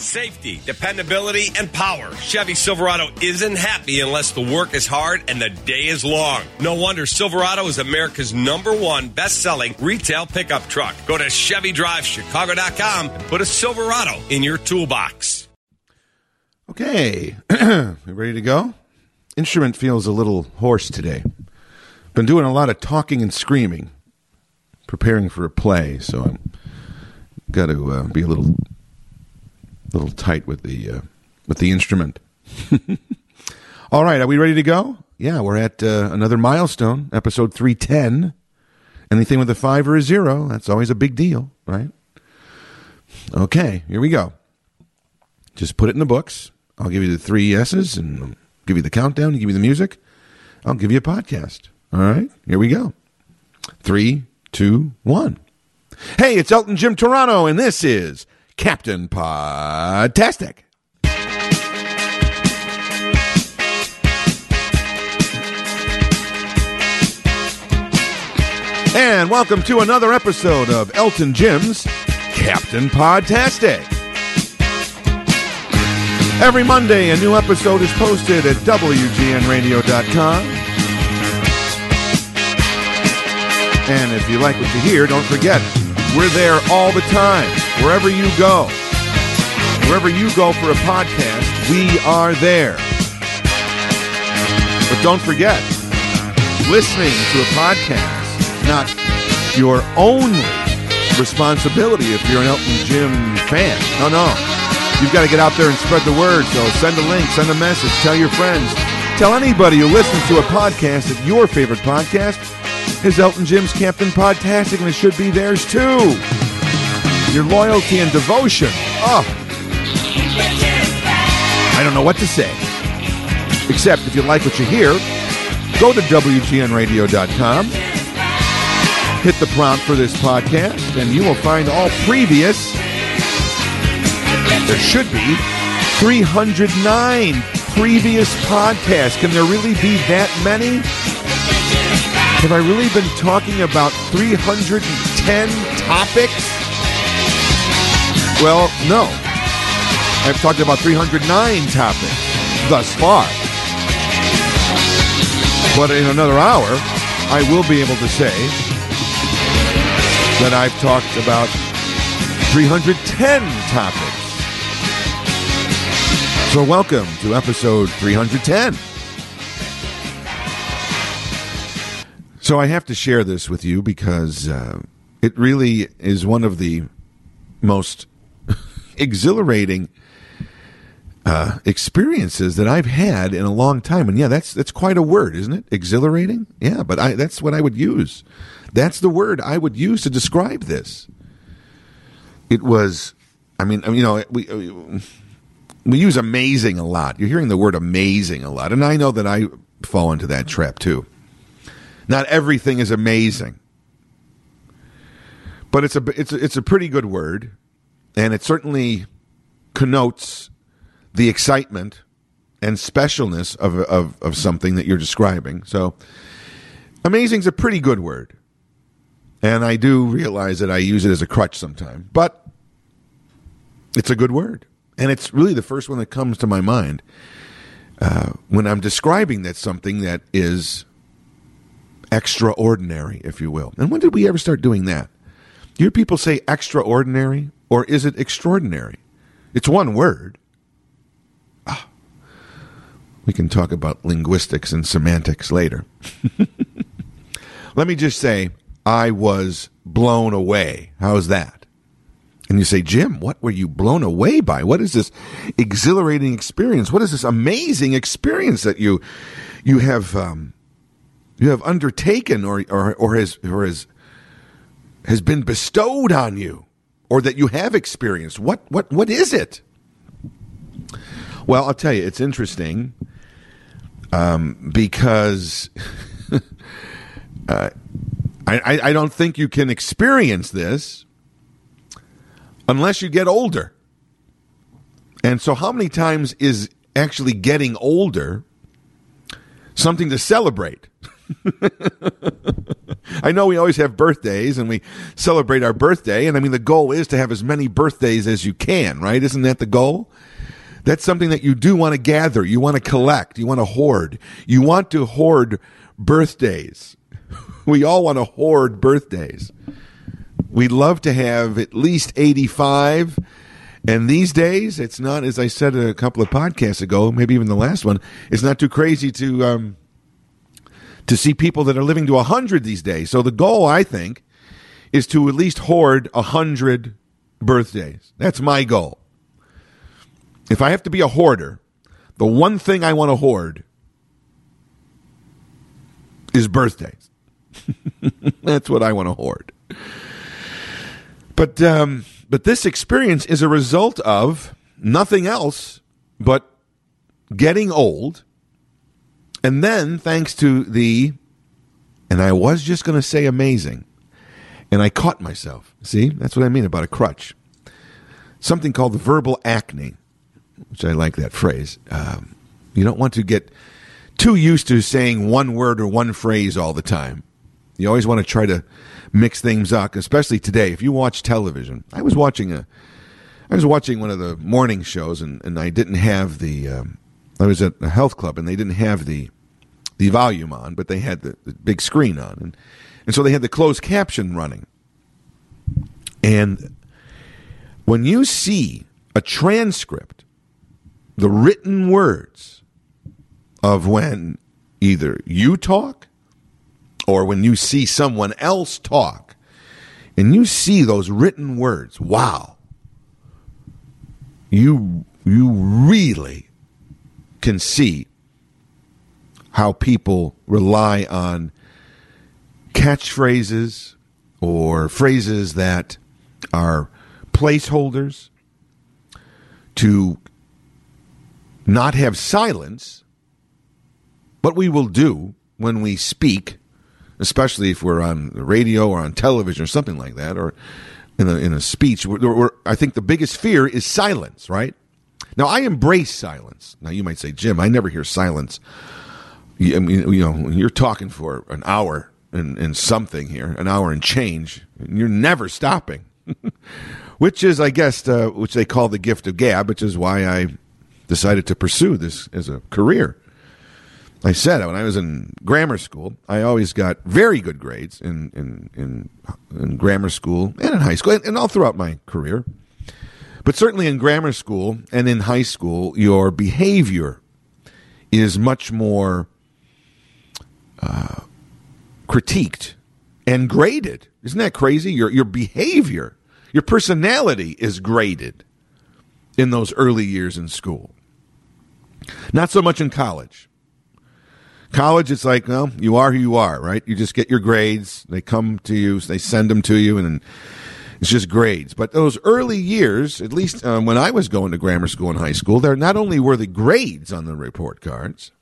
Safety, dependability, and power. Chevy Silverado isn't happy unless the work is hard and the day is long. No wonder Silverado is America's number one best selling retail pickup truck. Go to ChevyDriveChicago.com and put a Silverado in your toolbox. Okay, ready to go? Instrument feels a little hoarse today. Been doing a lot of talking and screaming, preparing for a play, so I'm got to uh, be a little little tight with the uh, with the instrument. All right, are we ready to go? Yeah, we're at uh, another milestone, episode 310. Anything with a 5 or a 0, that's always a big deal, right? Okay, here we go. Just put it in the books. I'll give you the three S's and give you the countdown, give you the music. I'll give you a podcast. All right, here we go. Three, two, one. Hey, it's Elton Jim Toronto, and this is Captain Podtastic. And welcome to another episode of Elton Jim's Captain Podtastic. Every Monday, a new episode is posted at WGNRadio.com. And if you like what you hear, don't forget, we're there all the time, wherever you go. Wherever you go for a podcast, we are there. But don't forget, listening to a podcast is not your only responsibility if you're an Elton Jim fan. No, no. You've got to get out there and spread the word. So send a link, send a message, tell your friends, tell anybody who listens to a podcast that your favorite podcast is Elton Jim's Captain Podtastic, and should be theirs too. Your loyalty and devotion. Oh. I don't know what to say. Except if you like what you hear, go to WGNRadio.com, hit the prompt for this podcast, and you will find all previous, there should be, 309 previous podcasts. Can there really be that many? Have I really been talking about 310 topics? Well, no. I've talked about 309 topics thus far. But in another hour, I will be able to say that I've talked about 310 topics. So, welcome to episode 310. So I have to share this with you because uh, it really is one of the most exhilarating uh, experiences that I've had in a long time. And yeah, that's that's quite a word, isn't it? Exhilarating. Yeah, but I, that's what I would use. That's the word I would use to describe this. It was. I mean, you know, we we use amazing a lot. You're hearing the word amazing a lot, and I know that I fall into that trap too. Not everything is amazing, but it's a it's a, it's a pretty good word, and it certainly connotes the excitement and specialness of of of something that you're describing. So, amazing is a pretty good word, and I do realize that I use it as a crutch sometimes, but it's a good word, and it's really the first one that comes to my mind uh, when I'm describing that something that is extraordinary, if you will. And when did we ever start doing that? Do you hear people say extraordinary or is it extraordinary? It's one word. Ah. We can talk about linguistics and semantics later. Let me just say, I was blown away. How's that? And you say, Jim, what were you blown away by? What is this exhilarating experience? What is this amazing experience that you you have um, you have undertaken or, or, or, has, or has, has been bestowed on you or that you have experienced? What, what, what is it? Well, I'll tell you, it's interesting um, because uh, I, I don't think you can experience this unless you get older. And so, how many times is actually getting older something to celebrate? I know we always have birthdays and we celebrate our birthday. And I mean, the goal is to have as many birthdays as you can, right? Isn't that the goal? That's something that you do want to gather. You want to collect. You want to hoard. You want to hoard birthdays. We all want to hoard birthdays. We'd love to have at least 85. And these days, it's not, as I said a couple of podcasts ago, maybe even the last one, it's not too crazy to, um, to see people that are living to 100 these days. So the goal, I think, is to at least hoard 100 birthdays. That's my goal. If I have to be a hoarder, the one thing I want to hoard is birthdays. That's what I want to hoard. But um, but this experience is a result of nothing else but getting old, and then thanks to the, and I was just going to say amazing, and I caught myself. See, that's what I mean about a crutch. Something called the verbal acne, which I like that phrase. Um, you don't want to get too used to saying one word or one phrase all the time. You always want to try to mix things up, especially today. If you watch television, I was watching a, I was watching one of the morning shows, and, and I didn't have the, um, I was at a health club, and they didn't have the, the volume on, but they had the, the big screen on, and and so they had the closed caption running. And when you see a transcript, the written words of when either you talk or when you see someone else talk and you see those written words, wow. You you really can see how people rely on catchphrases or phrases that are placeholders to not have silence, but we will do when we speak especially if we're on the radio or on television or something like that, or in a, in a speech. We're, we're, I think the biggest fear is silence, right? Now, I embrace silence. Now, you might say, Jim, I never hear silence. I mean, you know, you're talking for an hour and, and something here, an hour and change, and you're never stopping. which is, I guess, uh, which they call the gift of gab, which is why I decided to pursue this as a career. I said when I was in grammar school, I always got very good grades in in in, in grammar school and in high school and, and all throughout my career. But certainly in grammar school and in high school, your behavior is much more uh, critiqued and graded. Isn't that crazy? Your your behavior, your personality is graded in those early years in school. Not so much in college. College, it's like, well, you are who you are, right? You just get your grades. They come to you, they send them to you, and it's just grades. But those early years, at least um, when I was going to grammar school and high school, there not only were the grades on the report cards,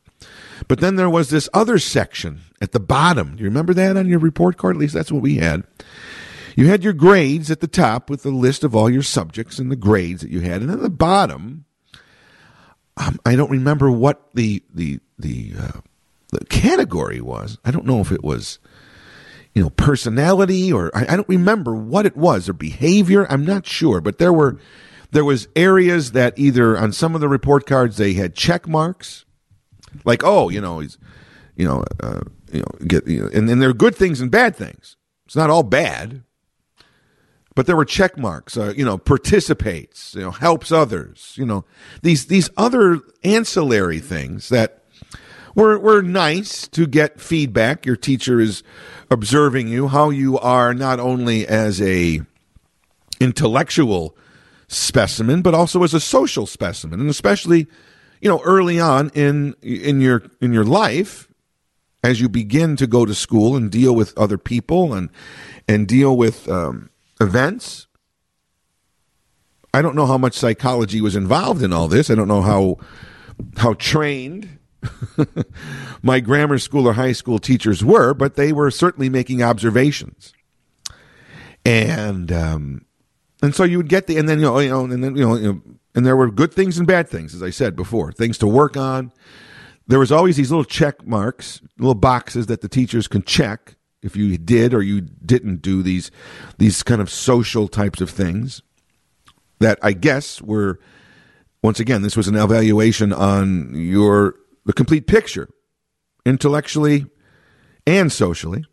but then there was this other section at the bottom. You remember that on your report card? At least that's what we had. You had your grades at the top with the list of all your subjects and the grades that you had, and at the bottom, um, I don't remember what the the the uh, the category was. I don't know if it was, you know, personality or I, I don't remember what it was or behavior. I'm not sure, but there were there was areas that either on some of the report cards they had check marks, like oh, you know, he's, you know, uh, you know, get, you know, and then there are good things and bad things. It's not all bad, but there were check marks. Uh, you know, participates, you know, helps others. You know, these these other ancillary things that we're, we're nice to get feedback. Your teacher is observing you, how you are not only as a intellectual specimen, but also as a social specimen. And especially, you know, early on in, in your, in your life, as you begin to go to school and deal with other people and, and deal with, um, events. I don't know how much psychology was involved in all this. I don't know how, how trained my grammar school or high school teachers were, but they were certainly making observations. And um, and so you would get the and then you know, you know and then you know, you know and there were good things and bad things as I said before, things to work on. There was always these little check marks, little boxes that the teachers can check if you did or you didn't do these these kind of social types of things that I guess were once again this was an evaluation on your the complete picture intellectually and socially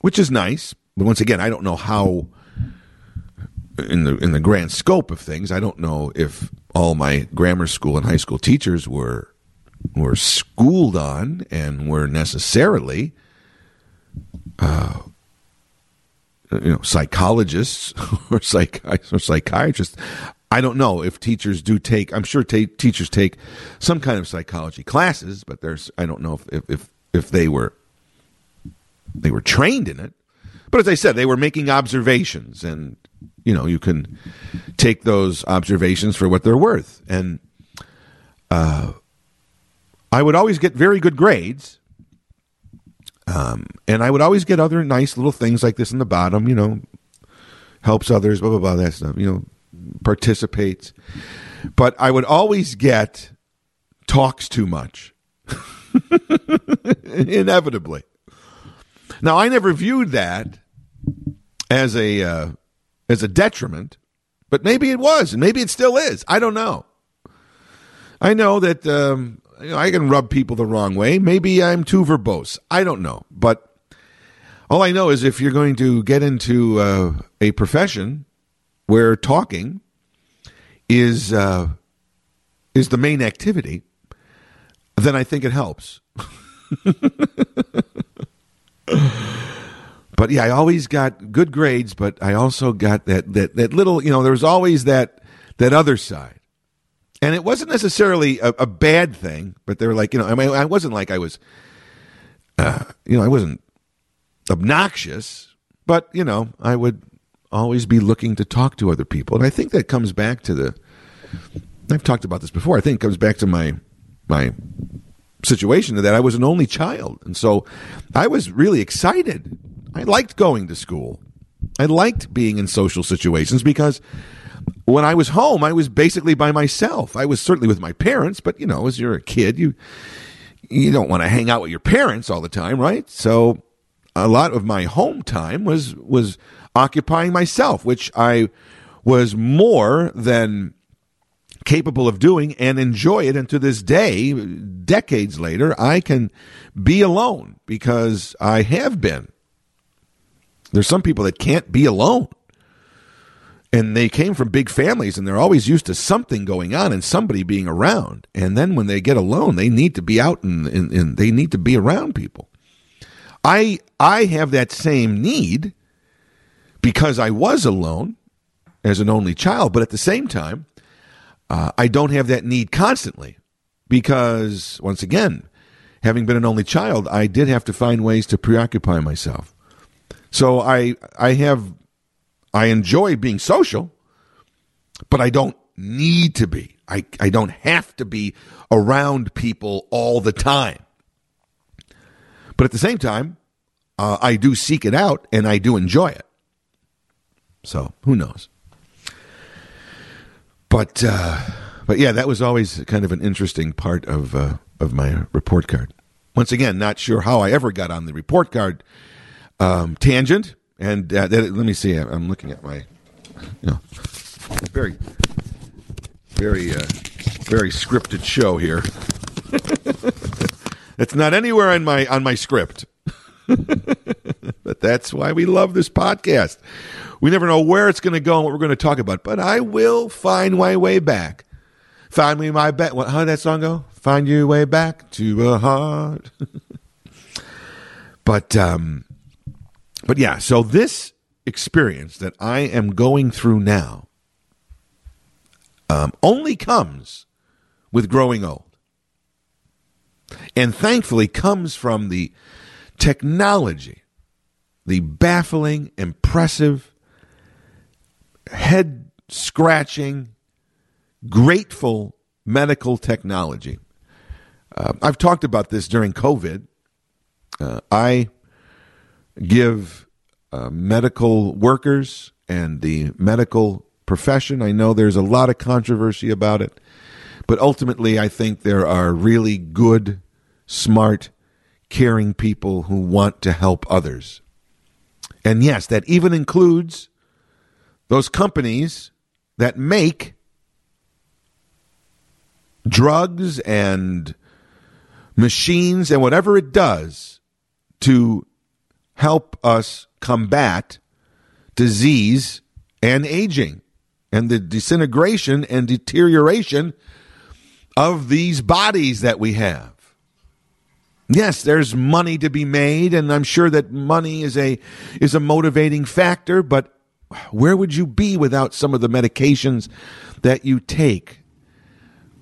which is nice but once again I don't know how in the in the grand scope of things I don't know if all my grammar school and high school teachers were were schooled on and were necessarily uh, you know psychologists or psych or psychiatrists. I don't know if teachers do take. I'm sure ta- teachers take some kind of psychology classes, but there's. I don't know if, if if if they were they were trained in it. But as I said, they were making observations, and you know you can take those observations for what they're worth. And uh, I would always get very good grades um, and I would always get other nice little things like this in the bottom, you know, helps others, blah, blah, blah, that stuff, you know, participates. But I would always get talks too much. Inevitably. Now, I never viewed that as a uh, as a detriment, but maybe it was, and maybe it still is. I don't know. I know that um, you know, I can rub people the wrong way. Maybe I'm too verbose. I don't know. But all I know is if you're going to get into uh, a profession where talking is uh, is the main activity, then I think it helps. but yeah, I always got good grades, but I also got that that that little, you know, there was always that that other side and it wasn't necessarily a, a, bad thing, but they were like, you know, I mean, I wasn't like I was, uh, you know, I wasn't obnoxious, but you know, I would always be looking to talk to other people, and I think that comes back to the. I've talked about this before. I think it comes back to my my situation that I was an only child, and so I was really excited. I liked going to school. I liked being in social situations because when I was home, I was basically by myself. I was certainly with my parents, but you know, as you're a kid, you you don't want to hang out with your parents all the time, right? So a lot of my home time was was occupying myself, which I was more than capable of doing and enjoy it. And to this day, decades later, I can be alone because I have been. There's some people that can't be alone and they came from big families and they're always used to something going on and somebody being around and then when they get alone they need to be out and, and, and, they need to be around people i i have that same need because i was alone as an only child but at the same time uh, i don't have that need constantly because once again having been an only child i did have to find ways to preoccupy myself so i i have I enjoy being social, but I don't need to be. I, I don't have to be around people all the time. But at the same time, uh, I do seek it out and I do enjoy it. So who knows? But uh, but yeah, that was always kind of an interesting part of uh, of my report card. Once again, not sure how I ever got on the report card um, tangent, and uh, that, let me see. I'm looking at my, you know, very, very, uh, very scripted show here. it's not anywhere on my on my script. but that's why we love this podcast. We never know where it's going to go and what we're going to talk about, but I will find my way back. Find me my. What? How did that song go? Find your way back to a heart. but um, but yeah, so this experience that I am going through now um, only comes with growing old. And thankfully comes from the technology, the baffling, impressive, head scratching, grateful medical technology. Uh, I've talked about this during COVID. Uh, I give uh, medical workers and the medical profession. I know there's a lot of controversy about it, but ultimately, I think there are really good, smart, caring people who want to help others. And yes, that even includes those companies that make drugs and machines and whatever it does to help us combat disease and aging and the disintegration and deterioration of these bodies that we have. Yes, there's money to be made and I'm sure that money is a is a motivating factor, but where would you be without some of the medications that you take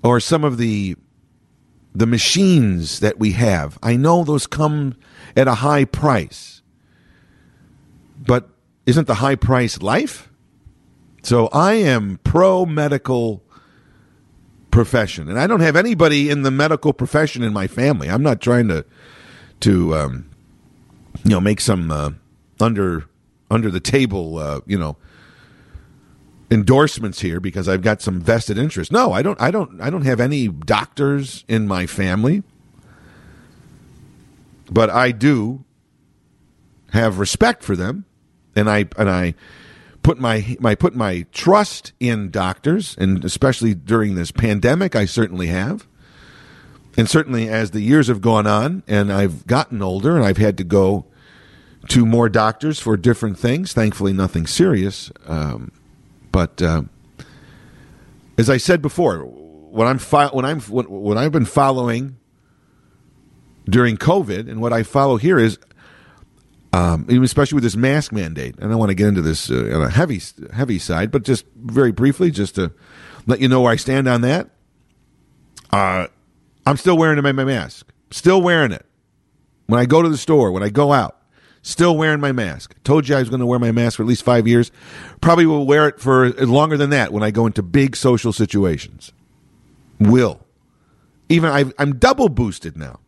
or some of the the machines that we have? I know those come at a high price. But isn't the high price life? So I am pro medical profession, and I don't have anybody in the medical profession in my family. I'm not trying to to um, you know make some uh, under under the table uh, you know endorsements here because I've got some vested interest. No, I don't. I don't. I don't have any doctors in my family, but I do have respect for them, and I and I put my my put my trust in doctors, and especially during this pandemic, I certainly have. And certainly, as the years have gone on, and I've gotten older, and I've had to go to more doctors for different things. Thankfully, nothing serious. Um, but uh, as I said before, when I'm fi- when I'm when, when I've been following during COVID, and what I follow here is um, especially with this mask mandate. And I don't want to get into this uh, on a heavy, heavy side, but just very briefly, just to let you know where I stand on that. Uh, I'm still wearing my, my mask. Still wearing it. When I go to the store, when I go out, still wearing my mask. Told you I was going to wear my mask for at least five years. Probably will wear it for longer than that when I go into big social situations. Will. Even i I'm double boosted now.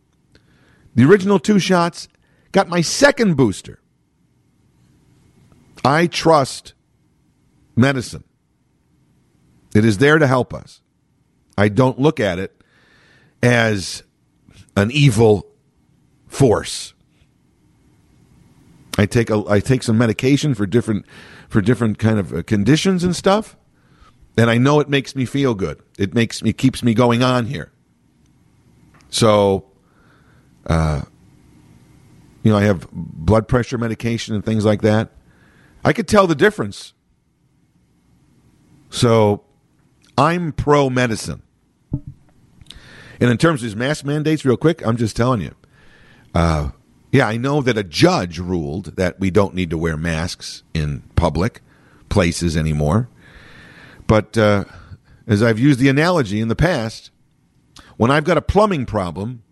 The original two shots Got my second booster. I trust medicine. It is there to help us. I don't look at it as an evil force. I take a I take some medication for different for different kind of uh, conditions and stuff, and I know it makes me feel good. It makes me keeps me going on here. So, uh, you know, I have blood pressure medication and things like that. I could tell the difference. So I'm pro medicine. And in terms of these mask mandates, real quick, I'm just telling you. Uh, yeah, I know that a judge ruled that we don't need to wear masks in public places anymore. But uh, as I've used the analogy in the past, when I've got a plumbing problem,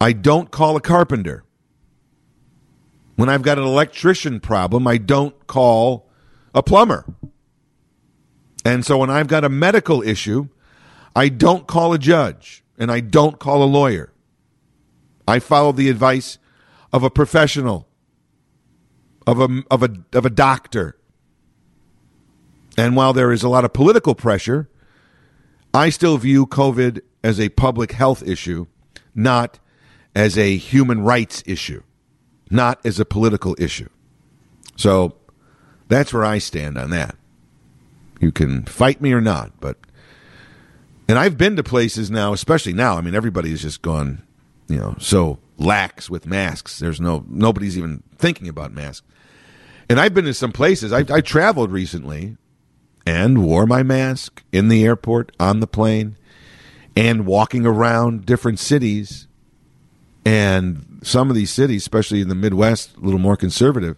I don't call a carpenter. When I've got an electrician problem, I don't call a plumber. And so when I've got a medical issue, I don't call a judge and I don't call a lawyer. I follow the advice of a professional, of a, of a, of a doctor. And while there is a lot of political pressure, I still view COVID as a public health issue, not as a human rights issue not as a political issue. So that's where I stand on that. You can fight me or not, but and I've been to places now, especially now. I mean, everybody's just gone, you know, so lax with masks. There's no nobody's even thinking about masks. And I've been to some places. I, I traveled recently and wore my mask in the airport, on the plane, and walking around different cities. And some of these cities, especially in the Midwest, a little more conservative,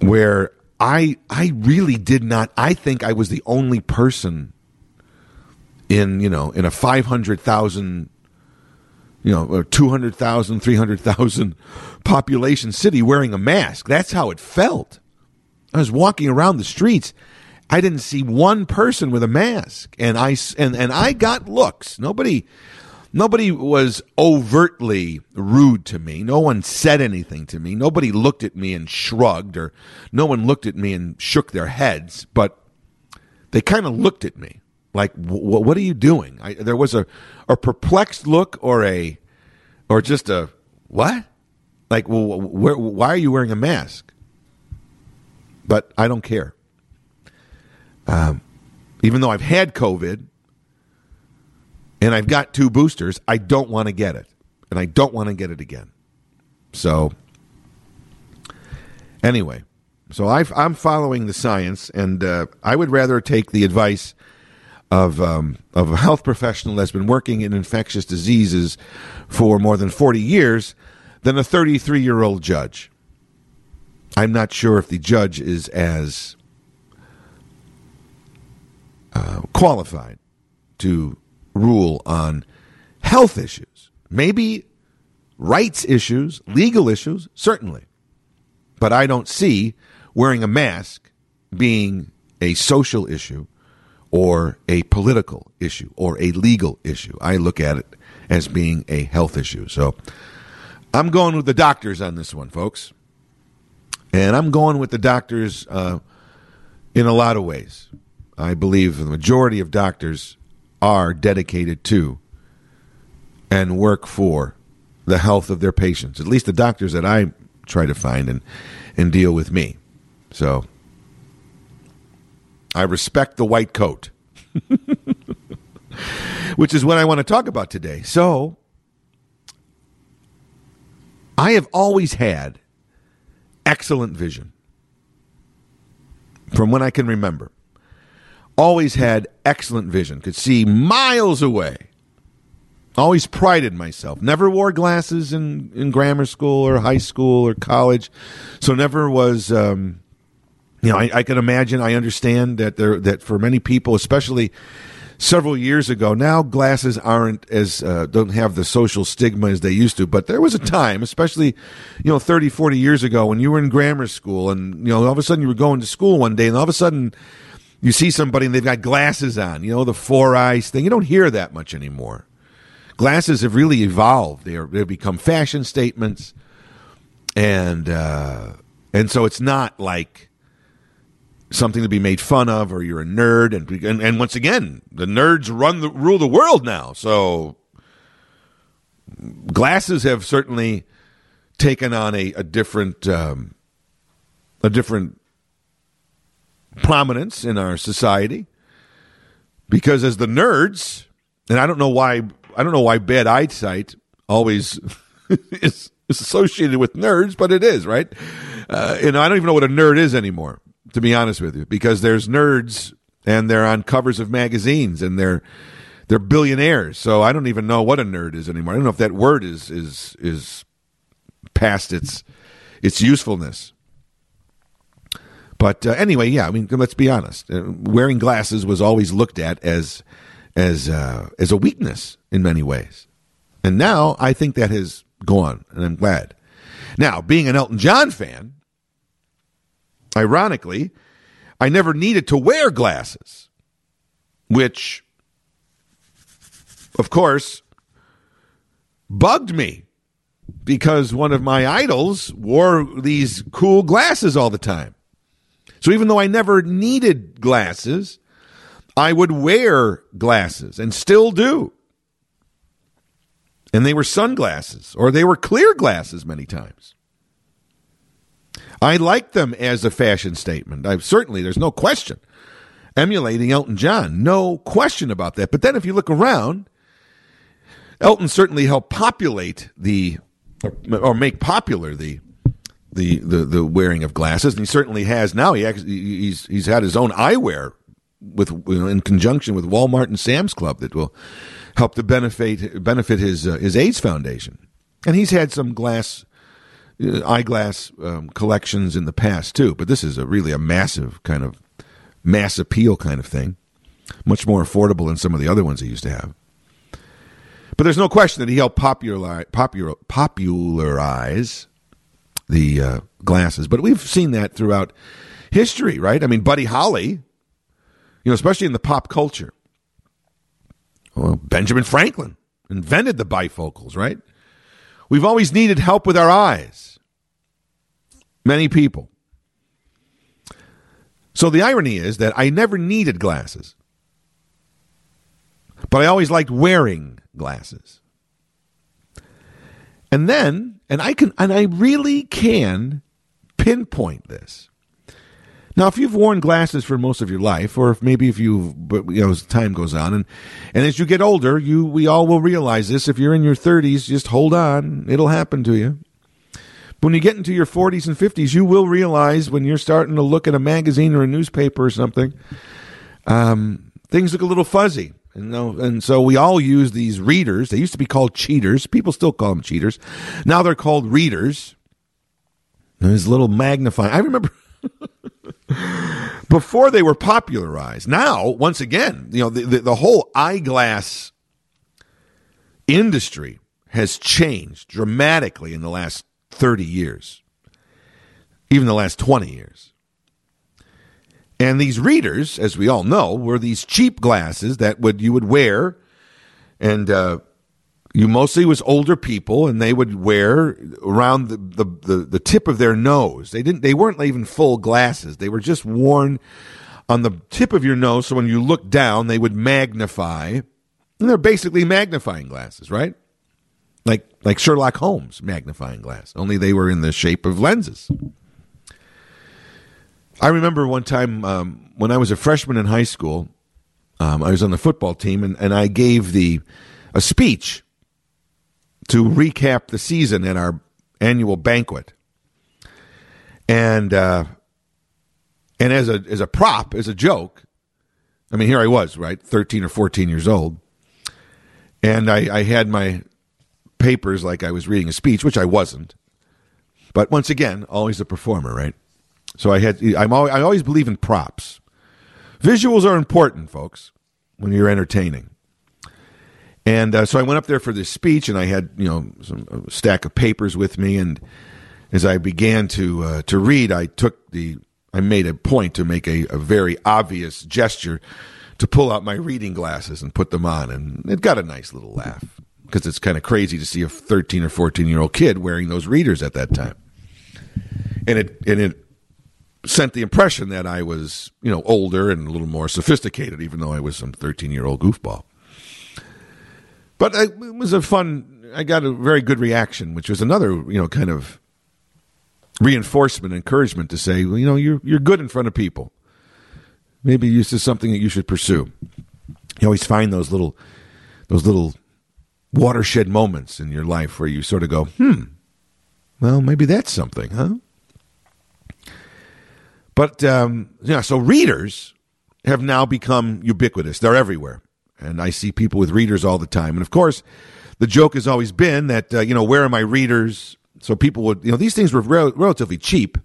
where I I really did not. I think I was the only person in you know in a five hundred thousand, you know, or 200,000, 300,000 population city wearing a mask. That's how it felt. I was walking around the streets. I didn't see one person with a mask, and I and and I got looks. Nobody Nobody was overtly rude to me. No one said anything to me. Nobody looked at me and shrugged, or no one looked at me and shook their heads, but they kind of looked at me like, "What are you doing?" I, there was a, a perplexed look or a or just a what? Like, well, where, why are you wearing a mask? But I don't care. Um, even though I've had COVID and I've got two boosters, I don't want to get it. And I don't want to get it again. So, anyway, so i am following the science, and uh, I would rather take the advice of um, of a health professional that's been working in infectious diseases for more than 40 years than a 33 year old judge. I'm not sure if the judge is as uh, qualified to rule on health issues. Maybe rights issues, legal issues, certainly. But I don't see wearing a mask being a social issue or a political issue or a legal issue. I look at it as being a health issue. So I'm going with the doctors on this one, folks. And I'm going with the doctors uh, in a lot of ways. I believe the majority of doctors are dedicated to and work for the health of their patients. At least the doctors that I try to find and, and deal with me. So I respect the white coat, which is what I want to talk about today. So I have always had excellent vision from when I can remember. Always had excellent vision, could see miles away. Always prided myself. Never wore glasses in, in grammar school or high school or college, so never was. Um, you know, I, I can imagine. I understand that there that for many people, especially several years ago. Now glasses aren't as uh, don't have the social stigma as they used to, but there was a time, especially you know 30, 40 years ago when you were in grammar school and you know all of a sudden you were going to school one day and all of a sudden you see somebody and they've got glasses on, you know, the four eyes thing. You don't hear that much anymore. Glasses have really evolved. They are, they've become fashion statements, and uh, and so it's not like something to be made fun of or you're a nerd and and, and once again the nerds run the rule the world now so glasses have certainly taken on a, a different um, a different prominence in our society because as the nerds and I don't know why I don't know why bad eyesight always is, is associated with nerds but it is right uh, you know I don't even know what a nerd is anymore to be honest with you, because there's nerds and they're on covers of magazines and they're they're billionaires. So I don't even know what a nerd is anymore. I don't know if that word is is is past its its usefulness. But uh, anyway, yeah, I mean, let's be honest. Uh, wearing glasses was always looked at as as uh, as a weakness in many ways, and now I think that has gone, and I'm glad. Now, being an Elton John fan, Ironically, I never needed to wear glasses, which, of course, bugged me because one of my idols wore these cool glasses all the time. So even though I never needed glasses, I would wear glasses and still do. And they were sunglasses or they were clear glasses many times. I like them as a fashion statement. I've certainly, there's no question. Emulating Elton John, no question about that. But then if you look around, Elton certainly helped populate the, or make popular the, the, the, the wearing of glasses, and he certainly has now. He actually, he's he's had his own eyewear with you know, in conjunction with Walmart and Sam's Club that will help to benefit benefit his uh, his AIDS Foundation, and he's had some glass uh, eyeglass um, collections in the past too, but this is a really a massive kind of mass appeal kind of thing, much more affordable than some of the other ones he used to have. But there's no question that he helped popularize, popular, popularize the uh, glasses. But we've seen that throughout history, right? I mean, Buddy Holly, you know, especially in the pop culture. Well, Benjamin Franklin invented the bifocals, right? We've always needed help with our eyes. Many people. So the irony is that I never needed glasses, but I always liked wearing glasses. And then, and I can, and I really can pinpoint this. Now, if you've worn glasses for most of your life, or if maybe if you've, you know, as time goes on, and and as you get older, you we all will realize this. If you're in your 30s, just hold on; it'll happen to you. But when you get into your 40s and 50s, you will realize when you're starting to look at a magazine or a newspaper or something, um, things look a little fuzzy. And, and so we all use these readers. They used to be called cheaters. People still call them cheaters. Now they're called readers. There's little magnifying. I remember before they were popularized. Now, once again, you know, the, the, the whole eyeglass industry has changed dramatically in the last 30 years, even the last 20 years. And these readers, as we all know, were these cheap glasses that would you would wear, and uh, you mostly was older people, and they would wear around the, the, the, the tip of their nose. They didn't. They weren't even full glasses. They were just worn on the tip of your nose. So when you look down, they would magnify. And they're basically magnifying glasses, right? Like like Sherlock Holmes magnifying glass. Only they were in the shape of lenses. I remember one time um, when I was a freshman in high school, um, I was on the football team, and, and I gave the a speech to recap the season at our annual banquet. And uh, and as a as a prop, as a joke, I mean, here I was, right, thirteen or fourteen years old, and I, I had my papers like I was reading a speech, which I wasn't. But once again, always a performer, right? So I had I'm always, I always believe in props. Visuals are important, folks, when you're entertaining. And uh, so I went up there for this speech, and I had you know some a stack of papers with me. And as I began to uh, to read, I took the I made a point to make a, a very obvious gesture to pull out my reading glasses and put them on, and it got a nice little laugh because it's kind of crazy to see a 13 or 14 year old kid wearing those readers at that time. And it and it sent the impression that I was, you know, older and a little more sophisticated, even though I was some 13 year old goofball. But it was a fun, I got a very good reaction, which was another, you know, kind of reinforcement, encouragement to say, well, you know, you're, you're good in front of people. Maybe this is something that you should pursue. You always find those little, those little watershed moments in your life where you sort of go, hmm, well, maybe that's something, huh? But um, yeah, so readers have now become ubiquitous. They're everywhere, and I see people with readers all the time. And of course, the joke has always been that uh, you know where are my readers? So people would you know these things were rel- relatively cheap.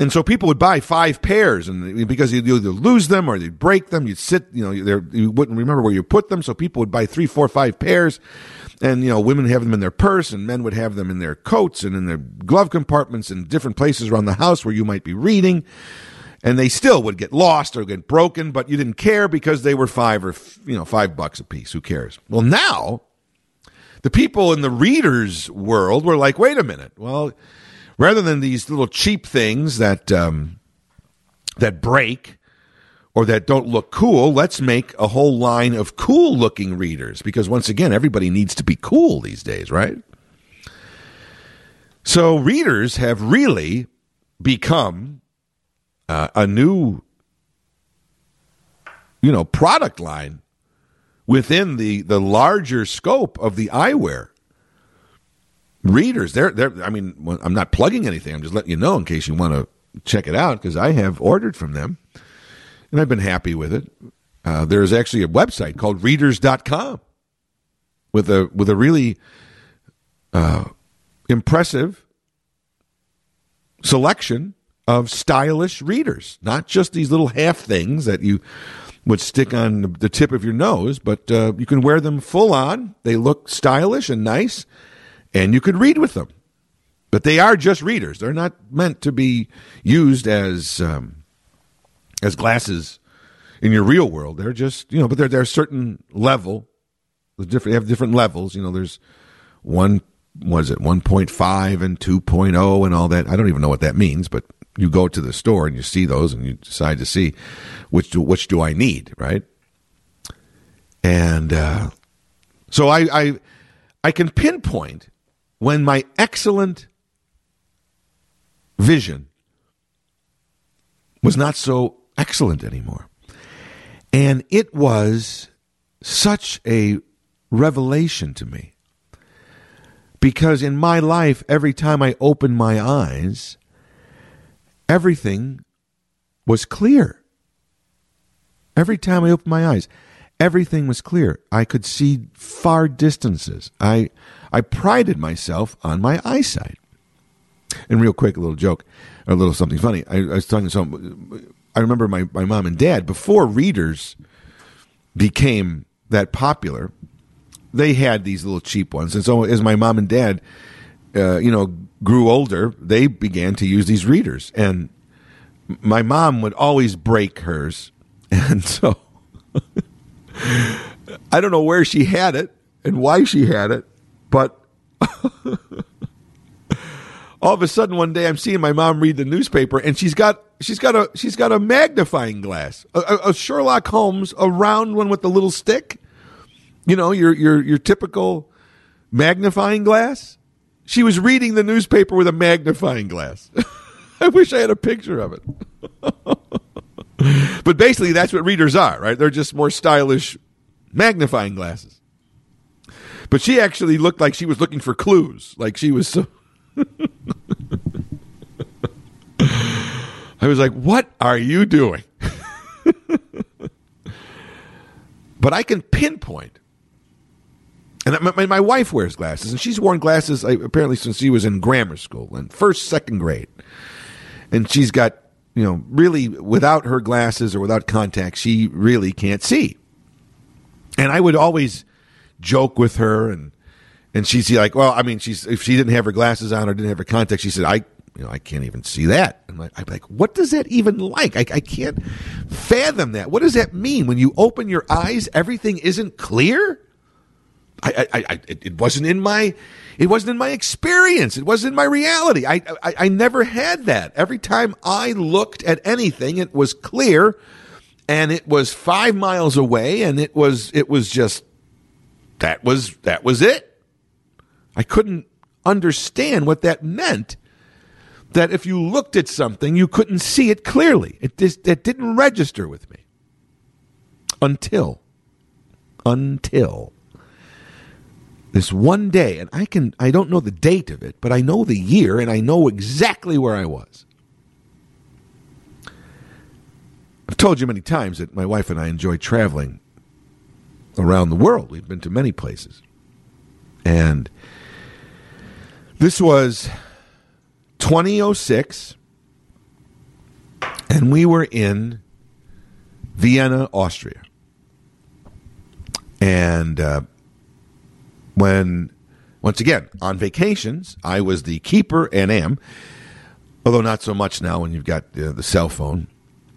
And so people would buy five pairs, and because you'd either lose them or they'd break them, you'd sit, you know, you wouldn't remember where you put them. So people would buy three, four, five pairs, and you know, women have them in their purse, and men would have them in their coats and in their glove compartments and different places around the house where you might be reading. And they still would get lost or get broken, but you didn't care because they were five or you know five bucks a piece. Who cares? Well, now the people in the readers' world were like, wait a minute, well rather than these little cheap things that um, that break or that don't look cool, let's make a whole line of cool looking readers because once again, everybody needs to be cool these days, right? So readers have really become uh, a new you know product line within the the larger scope of the eyewear readers. They're, they're, I mean, I'm not plugging anything. I'm just letting you know in case you want to check it out because I have ordered from them and I've been happy with it. Uh, there's actually a website called readers.com with a, with a really uh, impressive selection of stylish readers, not just these little half things that you would stick on the tip of your nose, but uh, you can wear them full on. They look stylish and nice and you could read with them. But they are just readers. They're not meant to be used as um, as glasses in your real world. They're just you know, but they're they're a certain level. The different they have different levels. You know, there's one was it 1.5 and 2.0 and all that. I don't even know what that means, but you go to the store and you see those and you decide to see which do which do I need, right? And uh, so I, I I can pinpoint when my excellent vision was not so excellent anymore. And it was such a revelation to me. Because in my life, every time I opened my eyes, everything was clear. Every time I opened my eyes, everything was clear. I could see far distances. I I prided myself on my eyesight. And real quick, a little joke, a little something funny. I, I was talking to some. I remember my, my mom and dad before readers became that popular. They had these little cheap ones, and so as my mom and dad, uh, you know, grew older, they began to use these readers, and my mom would always break hers, and so I don't know where she had it and why she had it, but all of a sudden one day I'm seeing my mom read the newspaper and she's got she's got a she's got a magnifying glass, a, a Sherlock Holmes, a round one with the little stick. You know, your your your typical magnifying glass. She was reading the newspaper with a magnifying glass. I wish I had a picture of it. but basically, that's what readers are, right? They're just more stylish magnifying glasses. But she actually looked like she was looking for clues. Like she was so. I was like, what are you doing? but I can pinpoint. And my, my, wife wears glasses, and she's worn glasses apparently since she was in grammar school and first, second grade. And she's got, you know, really without her glasses or without contacts, she really can't see. And I would always joke with her and and she's like, well, I mean, she's if she didn't have her glasses on or didn't have her contacts, she said, I, you know, I can't even see that. And I'm like, what does that even like? I, I can't fathom that. What does that mean when you open your eyes, everything isn't clear? I, I, I it wasn't in my, it wasn't in my experience. It wasn't in my reality. I, I, I never had that. Every time I looked at anything, it was clear, and it was five miles away, and it was, it was just, that was, that was it. I couldn't understand what that meant. That if you looked at something, you couldn't see it clearly. It just it didn't register with me until until this one day, and I can I don't know the date of it, but I know the year and I know exactly where I was. I've told you many times that my wife and I enjoy traveling around the world. We've been to many places. And this was 2006, and we were in Vienna, Austria. And uh, when, once again, on vacations, I was the keeper and am, although not so much now when you've got uh, the cell phone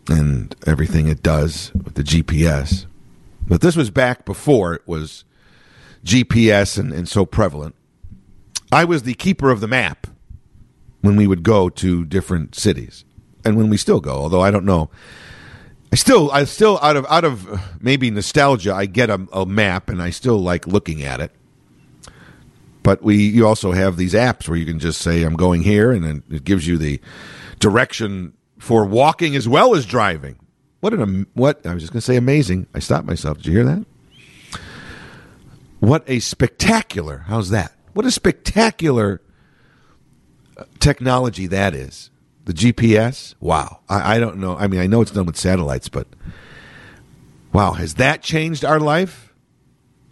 and everything it does with the GPS. But this was back before it was GPS and, and so prevalent. I was the keeper of the map when we would go to different cities, and when we still go. Although I don't know, I still, I still out of out of uh, maybe nostalgia, I get a, a map, and I still like looking at it. But we, you also have these apps where you can just say, "I'm going here," and then it gives you the direction for walking as well as driving. What an what I was just going to say, amazing. I stopped myself. Did you hear that? What a spectacular! How's that? What a spectacular uh, technology that is. The GPS, wow. I, I, don't know. I mean, I know it's done with satellites, but wow, has that changed our life?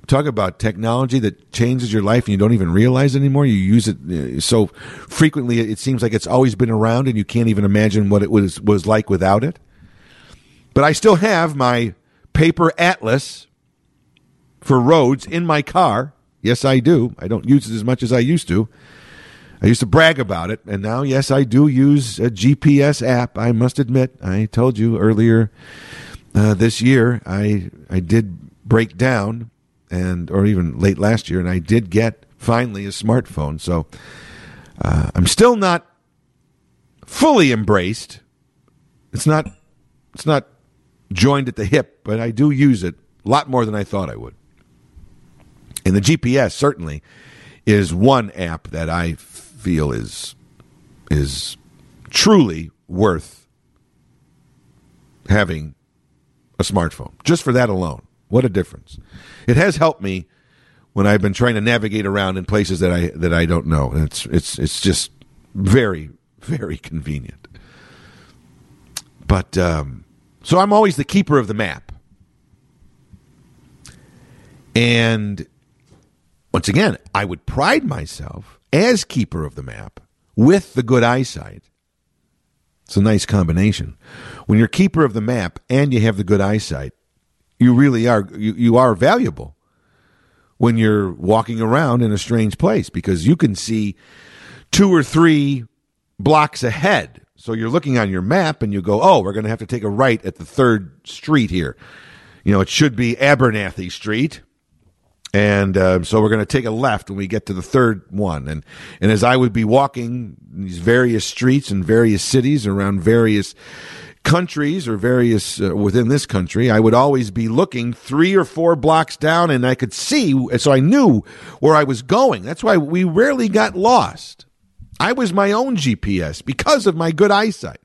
Talk about technology that changes your life and you don't even realize anymore. You use it uh, so frequently, it seems like it's always been around and you can't even imagine what it was, was like without it. But I still have my paper atlas for roads in my car Yes, I do. I don't use it as much as I used to. I used to brag about it, and now, yes, I do use a GPS app. I must admit, I told you earlier uh, this year, I I did break down, and or even late last year, and I did get finally a smartphone. So uh, I'm still not fully embraced. It's not it's not joined at the hip, but I do use it a lot more than I thought I would. And the GPS certainly is one app that I feel is is truly worth having a smartphone. Just for that alone. What a difference. It has helped me when I've been trying to navigate around in places that I that I don't know. And it's it's it's just very very convenient. But um, so I'm always the keeper of the map. And once again, I would pride myself as keeper of the map with the good eyesight. It's a nice combination. When you're keeper of the map and you have the good eyesight, you really are you, you are valuable when you're walking around in a strange place because you can see two or three blocks ahead. So you're looking on your map and you go, "Oh, we're going to have to take a right at the third street here." You know, it should be Abernathy Street and uh, so we're going to take a left when we get to the third one. And and as I would be walking these various streets in various cities around various countries or various uh, within this country, I would always be looking three or four blocks down, and I could see, so I knew where I was going. That's why we rarely got lost. I was my own GPS because of my good eyesight.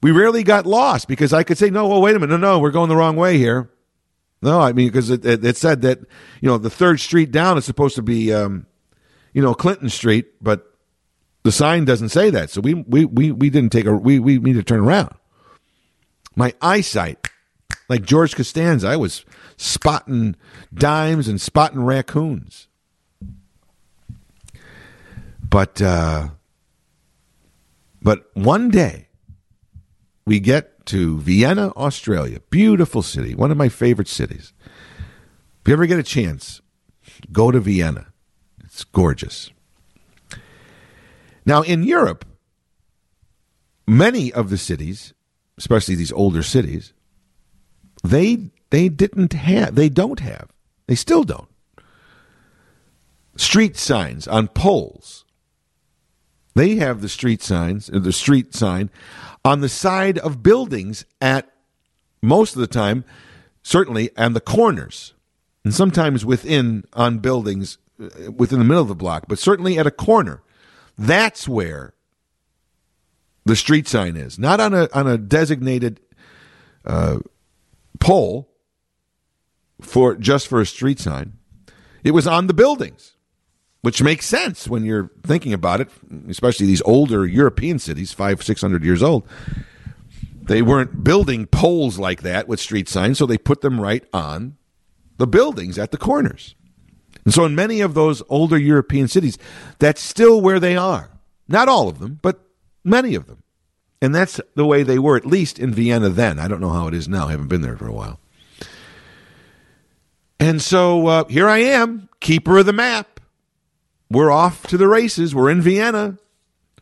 We rarely got lost because I could say, "No, well, wait a minute, no, no, we're going the wrong way here." No, I mean because it, it, it, said that you know the third street down is supposed to be um, you know Clinton Street, but the sign doesn't say that. So we we we, we didn't take a we we need to turn around. My eyesight, like George Costanza, I was spotting dimes and spotting raccoons. But uh, but one day we get to Vienna, Australia. Beautiful city, one of my favorite cities. If you ever get a chance, go to Vienna. It's gorgeous. Now, in Europe, many of the cities, especially these older cities, they they didn't have they don't have they still don't street signs on poles. They have the street signs, the street sign on the side of buildings at most of the time, certainly and the corners, and sometimes within on buildings uh, within the middle of the block, but certainly at a corner. That's where the street sign is, not on a on a designated uh, pole for just for a street sign. It was on the buildings which makes sense when you're thinking about it, especially these older European cities, five, six hundred years old. They weren't building poles like that with street signs, so they put them right on the buildings at the corners. And so, in many of those older European cities, that's still where they are. Not all of them, but many of them. And that's the way they were, at least in Vienna then. I don't know how it is now. I haven't been there for a while. And so uh, here I am, keeper of the map we're off to the races. We're in Vienna.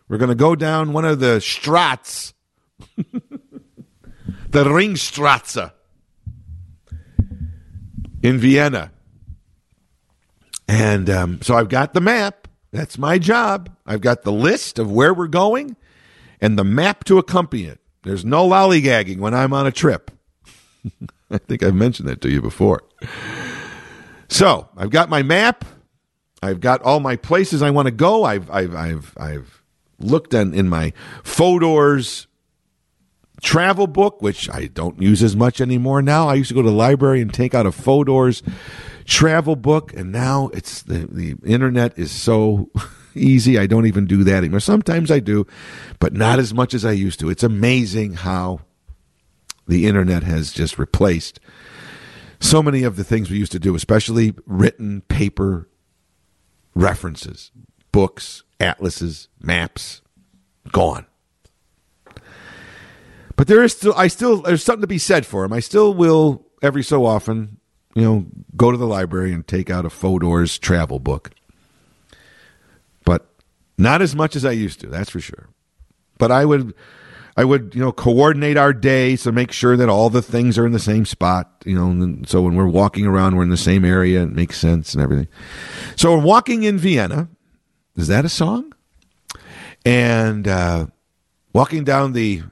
We're going to go down one of the strasses, the Ringstrasse in Vienna. And um, so I've got the map. That's my job. I've got the list of where we're going and the map to accompany it. There's no lollygagging when I'm on a trip. I think I've mentioned that to you before. So I've got my map. I've got all my places I want to go. I've I've I've I've looked in, in my Fodor's travel book, which I don't use as much anymore now. I used to go to the library and take out a Fodor's travel book, and now it's the the internet is so easy. I don't even do that anymore. Sometimes I do, but not as much as I used to. It's amazing how the internet has just replaced so many of the things we used to do, especially written paper references, books, atlases, maps, gone. But there is still, I still, there's something to be said for them. I still will every so often, you know, go to the library and take out a Fodor's travel book. But not as much as I used to, that's for sure. But I would, I would, you know, coordinate our day so make sure that all the things are in the same spot, you know, so when we're walking around, we're in the same area. It makes sense and everything. So we're walking in Vienna. Is that a song? And uh, walking down the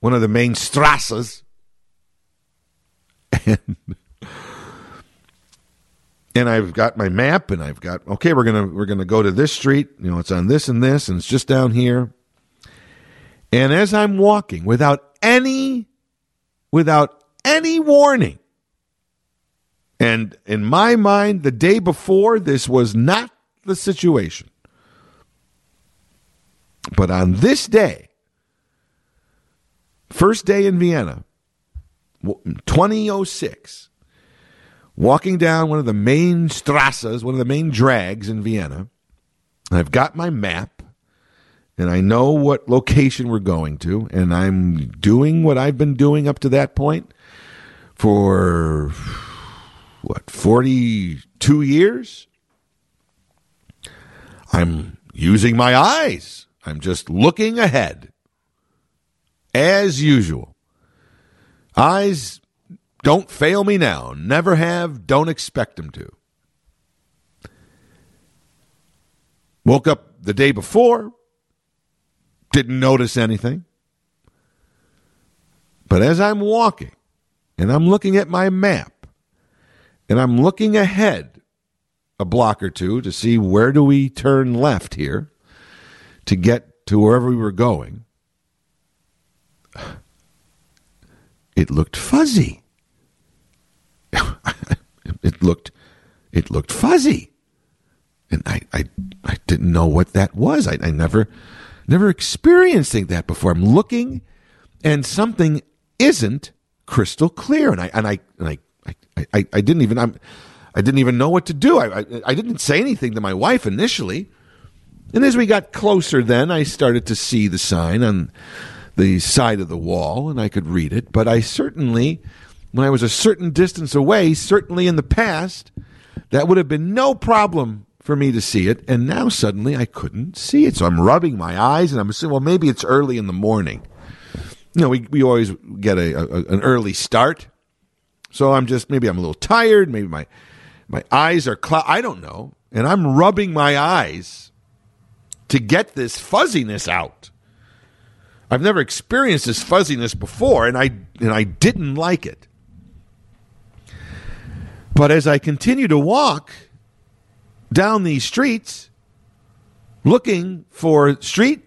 one of the main strasses, and and I've got my map and I've got okay, we're gonna we're gonna go to this street. You know, it's on this and this, and it's just down here. And as I'm walking, without any without any warning, and in my mind, the day before, this was not the situation. But on this day, first day in Vienna, 2006, walking down one of the main strasses, one of the main drags in Vienna. I've got my map and I know what location we're going to, and I'm doing what I've been doing up to that point for what, 42 years? I'm using my eyes. I'm just looking ahead as usual. Eyes don't fail me now. Never have. Don't expect them to. Woke up the day before. Didn't notice anything. But as I'm walking and I'm looking at my map and I'm looking ahead a block or two to see where do we turn left here to get to wherever we were going, it looked fuzzy. it looked it looked fuzzy. And I, I I didn't know what that was. I, I never never experiencing that before. I'm looking and something isn't crystal clear. And I and I and I I, I, I didn't even I'm I didn't even know what to do. I, I I didn't say anything to my wife initially. And as we got closer then I started to see the sign on the side of the wall and I could read it, but I certainly when I was a certain distance away, certainly in the past, that would have been no problem for me to see it. And now suddenly I couldn't see it. So I'm rubbing my eyes and I'm assuming, well, maybe it's early in the morning. You know, we, we always get a, a an early start. So I'm just, maybe I'm a little tired. Maybe my, my eyes are. I don't know. And I'm rubbing my eyes to get this fuzziness out. I've never experienced this fuzziness before, and I and I didn't like it. But as I continue to walk down these streets, looking for street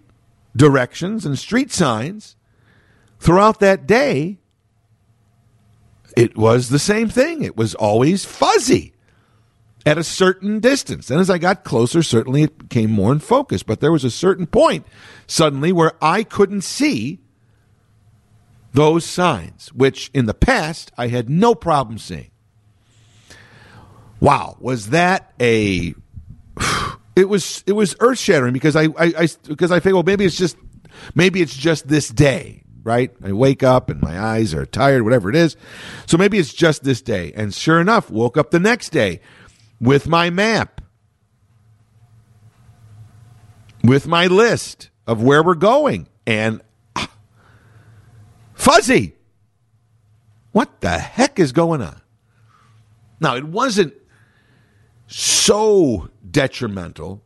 directions and street signs throughout that day, it was the same thing. It was always fuzzy at a certain distance. And as I got closer, certainly it became more in focus. But there was a certain point suddenly where I couldn't see those signs, which in the past I had no problem seeing. Wow, was that a? It was it was earth shattering because I, I, I because I think well maybe it's just maybe it's just this day right? I wake up and my eyes are tired whatever it is. So maybe it's just this day. And sure enough woke up the next day with my map with my list of where we're going. And ah, fuzzy. What the heck is going on? Now it wasn't so detrimental.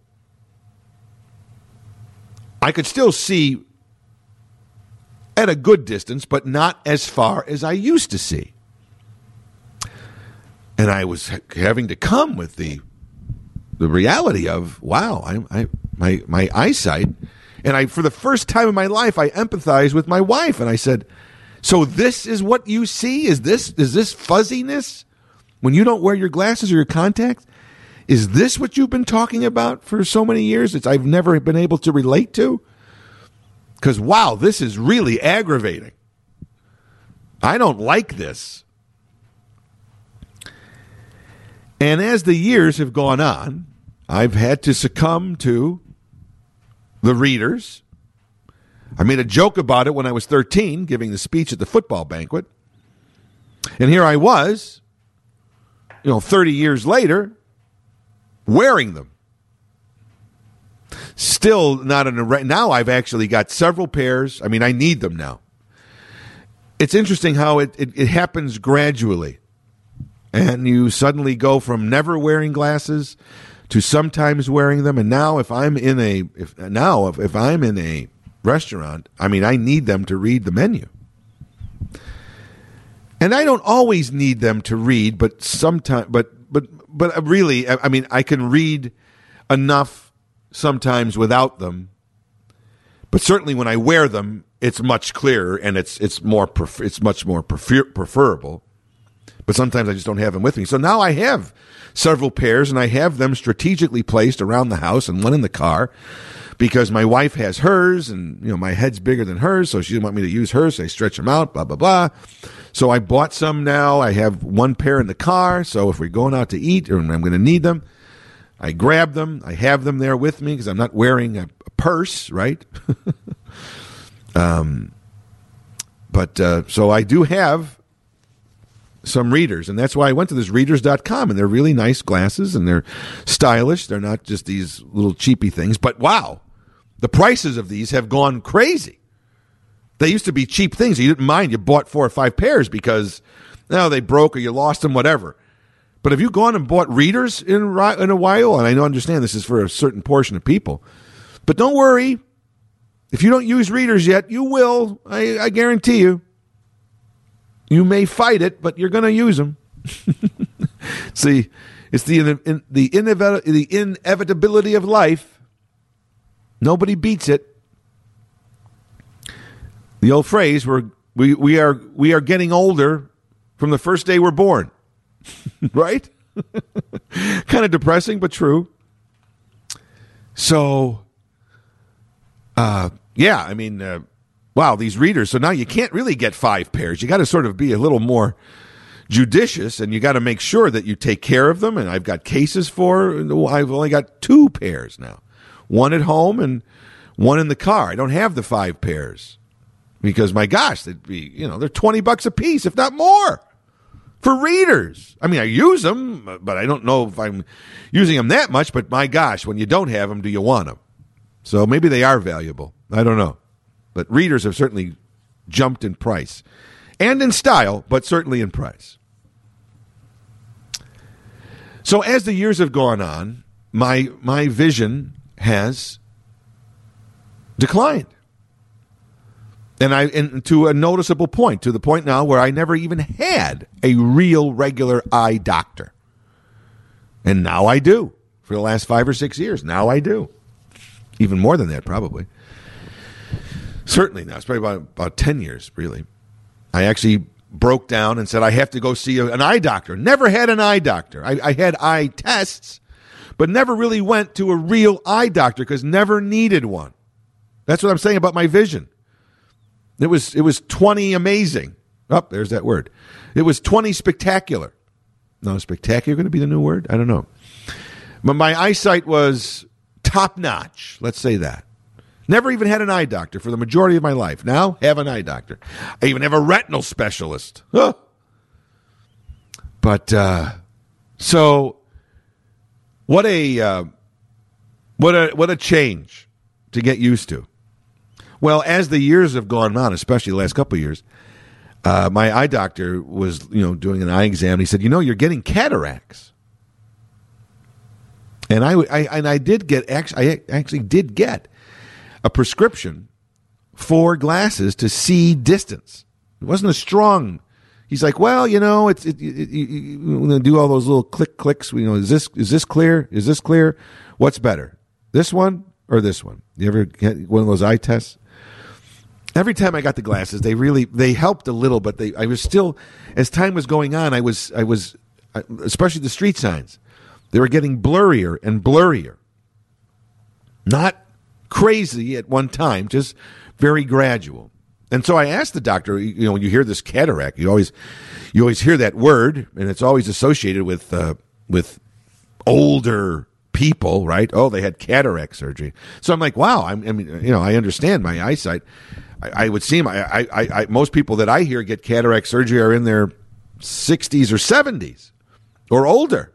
I could still see at a good distance, but not as far as I used to see. And I was having to come with the the reality of wow, I, I my my eyesight, and I for the first time in my life I empathized with my wife, and I said, "So this is what you see? Is this is this fuzziness when you don't wear your glasses or your contacts? Is this what you've been talking about for so many years? It's I've never been able to relate to? Because, wow, this is really aggravating. I don't like this. And as the years have gone on, I've had to succumb to the readers. I made a joke about it when I was 13, giving the speech at the football banquet. And here I was, you know, 30 years later, wearing them. Still not in a now. I've actually got several pairs. I mean, I need them now. It's interesting how it, it, it happens gradually, and you suddenly go from never wearing glasses to sometimes wearing them. And now, if I'm in a if now if, if I'm in a restaurant, I mean, I need them to read the menu. And I don't always need them to read, but sometimes, but but but really, I, mean, I can read enough sometimes without them. But certainly, when I wear them, it's much clearer and it's it's more it's much more prefer- preferable. But sometimes I just don't have them with me. So now I have several pairs, and I have them strategically placed around the house and one in the car because my wife has hers, and you know my head's bigger than hers, so she didn't want me to use hers. So I stretch them out, blah blah blah. So I bought some now. I have one pair in the car, so if we're going out to eat or I'm going to need them, I grab them. I have them there with me because I'm not wearing a, purse, right? um, but uh, so I do have some readers, and that's why I went to this readers.com, and they're really nice glasses, and they're stylish. They're not just these little cheapy things, but wow, the prices of these have gone crazy. They used to be cheap things. You didn't mind. You bought four or five pairs because now they broke or you lost them, whatever. But have you gone and bought readers in in a while? And I know understand this is for a certain portion of people, but don't worry. If you don't use readers yet, you will. I, I guarantee you. You may fight it, but you're going to use them. See, it's the in, the inevit- the inevitability of life. Nobody beats it. The old phrase we're, we we are we are getting older from the first day we're born. right? kind of depressing but true. So uh yeah, I mean uh, wow, these readers. So now you can't really get five pairs. You got to sort of be a little more judicious and you got to make sure that you take care of them and I've got cases for I've only got two pairs now. One at home and one in the car. I don't have the five pairs because my gosh, they'd be you know they're twenty bucks a piece, if not more, for readers. I mean, I use them, but I don't know if I'm using them that much. But my gosh, when you don't have them, do you want them? So maybe they are valuable. I don't know, but readers have certainly jumped in price and in style, but certainly in price. So as the years have gone on, my my vision has declined and I and to a noticeable point, to the point now where I never even had a real regular eye doctor. And now I do. For the last 5 or 6 years, now I do. Even more than that probably. Certainly now, it's probably about about 10 years really. I actually broke down and said I have to go see an eye doctor. Never had an eye doctor. I, I had eye tests, but never really went to a real eye doctor because never needed one. That's what I'm saying about my vision. It was it was 20 amazing. Up oh, there's that word. It was 20 spectacular. No, spectacular going to be the new word? I don't know. But my eyesight was top notch. Let's say that. Never even had an eye doctor for the majority of my life. Now have an eye doctor. I even have a retinal specialist. Huh. But uh, so what a uh, what a what a change to get used to. Well, as the years have gone on, especially the last couple years, uh, my eye doctor was, you know, doing an eye exam. And he said, "You know, you're getting cataracts." And I, I and I did get actually, I actually did get a prescription for glasses to see distance. It wasn't a strong. He's like, well, you know, it's it, it, it, you do all those little click clicks. You know, is this is this clear? Is this clear? What's better, this one or this one? You ever get one of those eye tests? every time I got the glasses, they really they helped a little, but they I was still as time was going on, I was I was especially the street signs, they were getting blurrier and blurrier. Not crazy at one time, just very gradual. And so I asked the doctor, you know, when you hear this cataract, you always you always hear that word, and it's always associated with uh, with older people, right? Oh, they had cataract surgery. So I'm like, wow. I'm, I mean, you know, I understand my eyesight. I, I would seem I, I, I, most people that I hear get cataract surgery are in their 60s or 70s or older.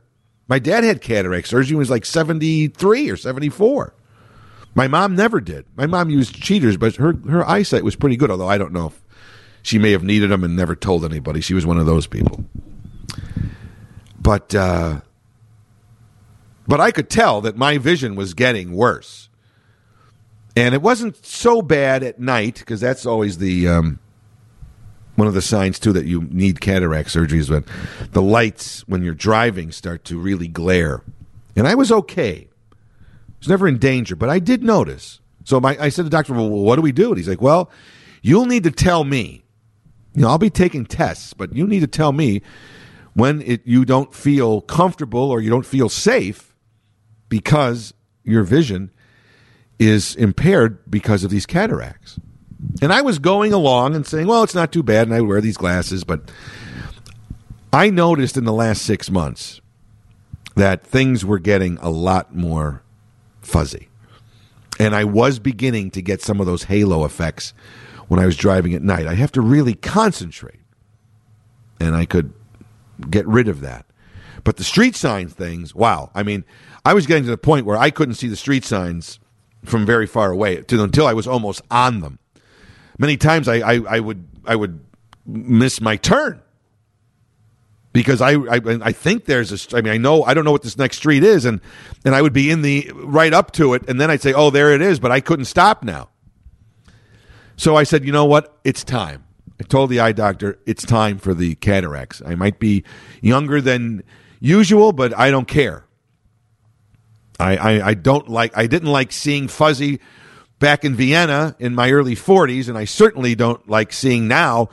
My dad had cataract surgery when he was like 73 or 74. My mom never did. My mom used cheaters, but her, her eyesight was pretty good, although I don't know if she may have needed them and never told anybody. She was one of those people. But, uh, but I could tell that my vision was getting worse. And it wasn't so bad at night because that's always the um, one of the signs too that you need cataract surgery is when the lights when you're driving start to really glare. And I was okay. I was never in danger, but I did notice. So my, I said to the doctor, "Well, what do we do?" And he's like, "Well, you'll need to tell me. You know, I'll be taking tests, but you need to tell me when it, you don't feel comfortable or you don't feel safe because your vision is impaired because of these cataracts." And I was going along and saying, well, it's not too bad, and I wear these glasses, but I noticed in the last six months that things were getting a lot more fuzzy. And I was beginning to get some of those halo effects when I was driving at night. I have to really concentrate. And I could get rid of that. But the street sign things, wow. I mean, I was getting to the point where I couldn't see the street signs from very far away until I was almost on them many times I, I, I would I would miss my turn because I, I I think there's a I mean I know I don't know what this next street is and and I would be in the right up to it and then I'd say oh there it is but I couldn't stop now. So I said you know what it's time. I told the eye doctor it's time for the cataracts. I might be younger than usual but I don't care. I, I, I don't like I didn't like seeing fuzzy back in Vienna in my early 40s, and I certainly don't like seeing now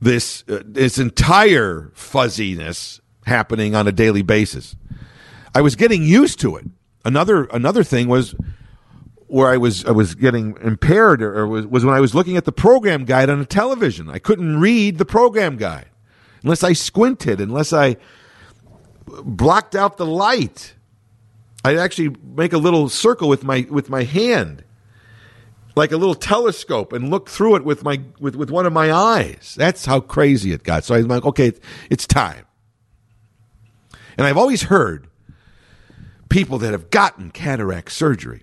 this uh, this entire fuzziness happening on a daily basis. I was getting used to it. Another another thing was where I was I was getting impaired or, was, was when I was looking at the program guide on a television. I couldn't read the program guide unless I squinted, unless I blocked out the light. I'd actually make a little circle with my with my hand like a little telescope and look through it with my with, with one of my eyes. That's how crazy it got. So I'm like, okay, it's time. And I've always heard people that have gotten cataract surgery,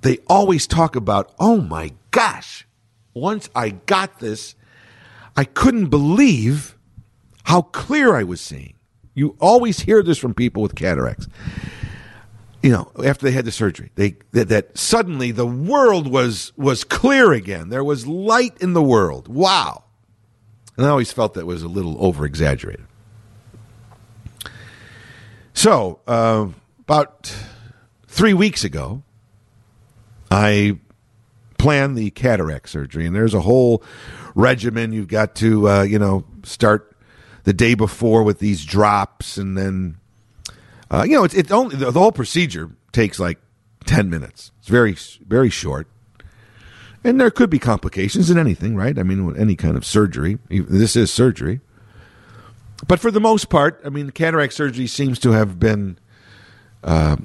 they always talk about, oh my gosh, once I got this, I couldn't believe how clear I was seeing. You always hear this from people with cataracts you know, after they had the surgery, they that, that, suddenly the world was was clear again. There was light in the world. Wow. And I always felt that was a little over exaggerated. So, uh, about three weeks ago, I planned the cataract surgery, and there's a whole regimen. You've got to, uh, you know, start the day before with these drops, and then uh, you know, it's, it's only the, the whole procedure takes like ten minutes. It's very very short, and there could be complications in anything, right? I mean, any kind of surgery. This is surgery, but for the most part, I mean, cataract surgery seems to have been, uh,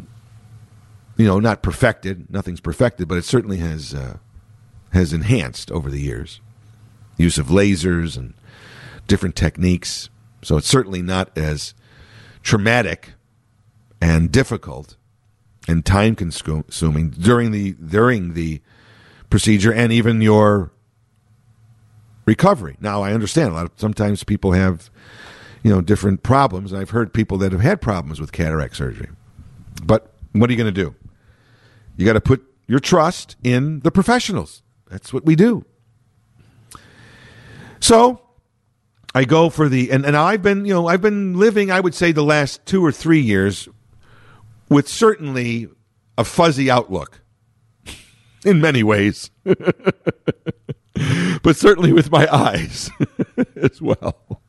you know, not perfected. Nothing's perfected, but it certainly has uh, has enhanced over the years. Use of lasers and different techniques. So it's certainly not as traumatic and difficult and time consuming during the during the procedure and even your recovery. Now I understand a lot of sometimes people have you know different problems. I've heard people that have had problems with cataract surgery. But what are you going to do? You got to put your trust in the professionals. That's what we do. So I go for the and, and I've been you know I've been living I would say the last two or three years with certainly a fuzzy outlook in many ways, but certainly with my eyes as well.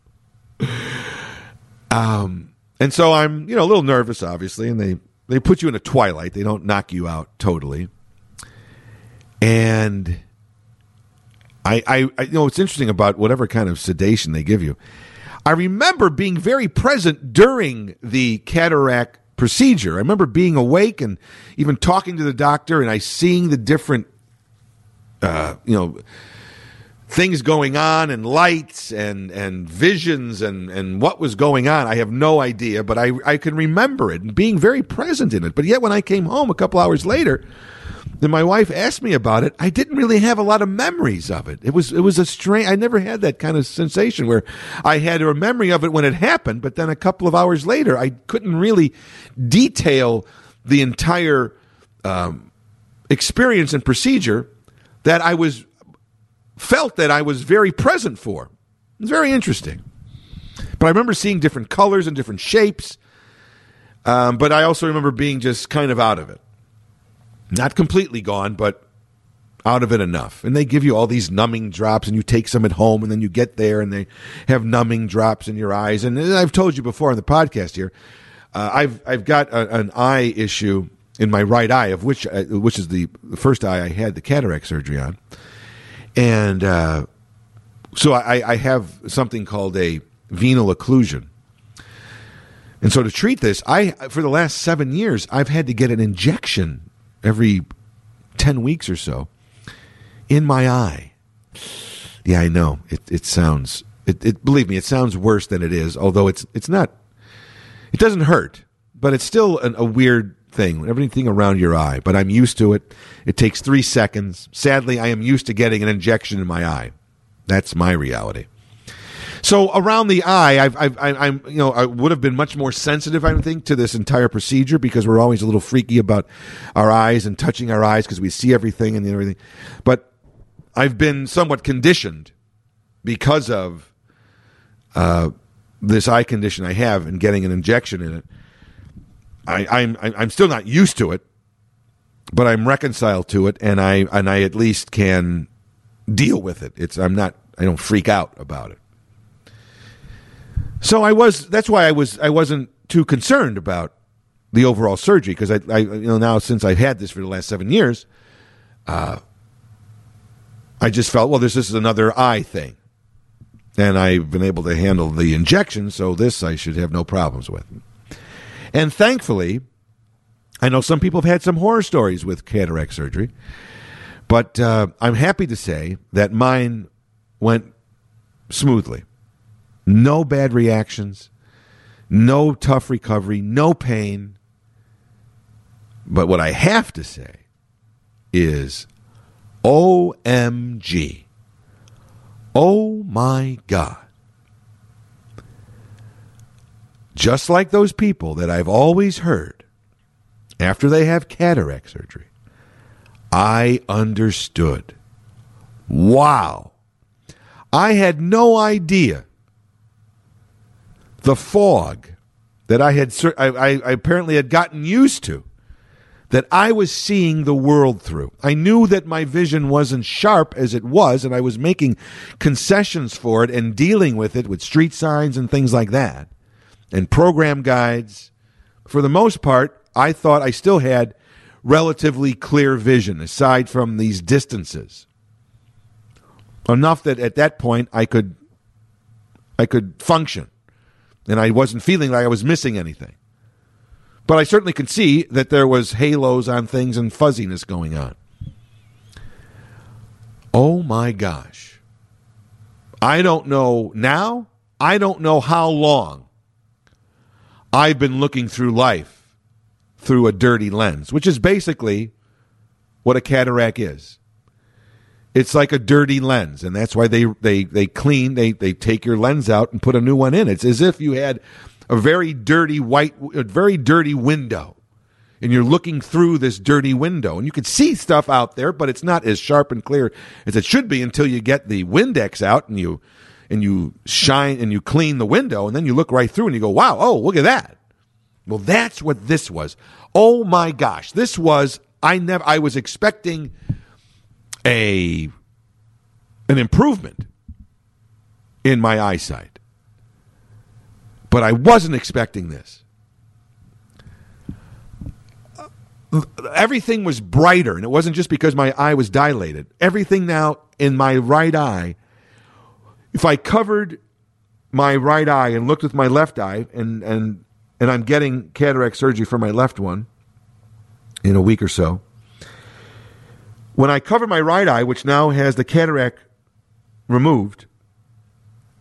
Um, and so I'm, you know, a little nervous, obviously, and they they put you in a twilight. They don't knock you out totally. And I, I, I you know, what's interesting about whatever kind of sedation they give you. I remember being very present during the cataract procedure. I remember being awake and even talking to the doctor, and I seeing the different, uh, you know, things going on and lights and and visions and and what was going on. I have no idea, but I I can remember it and being very present in it. But yet, when I came home a couple hours later, then my wife asked me about it. I didn't really have a lot of memories of it. It was it was a strange. I never had that kind of sensation where I had a memory of it when it happened, but then a couple of hours later, I couldn't really detail the entire um, experience and procedure that I was felt that I was very present for. It's very interesting. But I remember seeing different colors and different shapes. Um, but I also remember being just kind of out of it. Not completely gone, but out of it enough. And they give you all these numbing drops, and you take some at home, and then you get there, and they have numbing drops in your eyes. And I've told you before on the podcast here, uh, I've I've got a, an eye issue in my right eye, of which uh, which is the, first eye I had the cataract surgery on, and uh, so I, I have something called a venal occlusion. And so to treat this, I for the last seven years I've had to get an injection every ten weeks or so in my eye. Yeah, I know. It it sounds it, it believe me, it sounds worse than it is, although it's it's not it doesn't hurt, but it's still an, a weird thing, everything around your eye. But I'm used to it. It takes three seconds. Sadly, I am used to getting an injection in my eye. That's my reality. So around the eye, I've, I've, I'm, you know, I would have been much more sensitive, I think, to this entire procedure because we're always a little freaky about our eyes and touching our eyes because we see everything and everything. But I've been somewhat conditioned because of uh, this eye condition I have and getting an injection in it. I, I'm I'm still not used to it, but I'm reconciled to it, and I and I at least can deal with it. It's I'm not I don't freak out about it. So I was that's why I was I wasn't too concerned about the overall surgery because I, I you know now since I've had this for the last seven years, uh, I just felt well this, this is another eye thing, and I've been able to handle the injection, so this I should have no problems with. And thankfully, I know some people have had some horror stories with cataract surgery, but uh, I'm happy to say that mine went smoothly. No bad reactions, no tough recovery, no pain. But what I have to say is OMG. Oh my God. Just like those people that I've always heard after they have cataract surgery, I understood. Wow. I had no idea the fog that I had I, I, apparently had gotten used to that I was seeing the world through. I knew that my vision wasn't sharp as it was, and I was making concessions for it and dealing with it with street signs and things like that, and program guides. For the most part, I thought I still had relatively clear vision aside from these distances. Enough that at that point I could I could function and I wasn't feeling like I was missing anything. But I certainly could see that there was halos on things and fuzziness going on. Oh my gosh. I don't know now. I don't know how long I've been looking through life through a dirty lens, which is basically what a cataract is. It's like a dirty lens, and that's why they they they clean they they take your lens out and put a new one in. It's as if you had a very dirty white, a very dirty window, and you're looking through this dirty window, and you can see stuff out there, but it's not as sharp and clear as it should be until you get the Windex out and you and you shine and you clean the window, and then you look right through and you go, "Wow, oh, look at that." Well, that's what this was. Oh my gosh, this was I never I was expecting a an improvement in my eyesight. But I wasn't expecting this. Everything was brighter, and it wasn't just because my eye was dilated. Everything now in my right eye, if I covered my right eye and looked with my left eye, and, and, and I'm getting cataract surgery for my left one in a week or so, when I cover my right eye, which now has the cataract removed,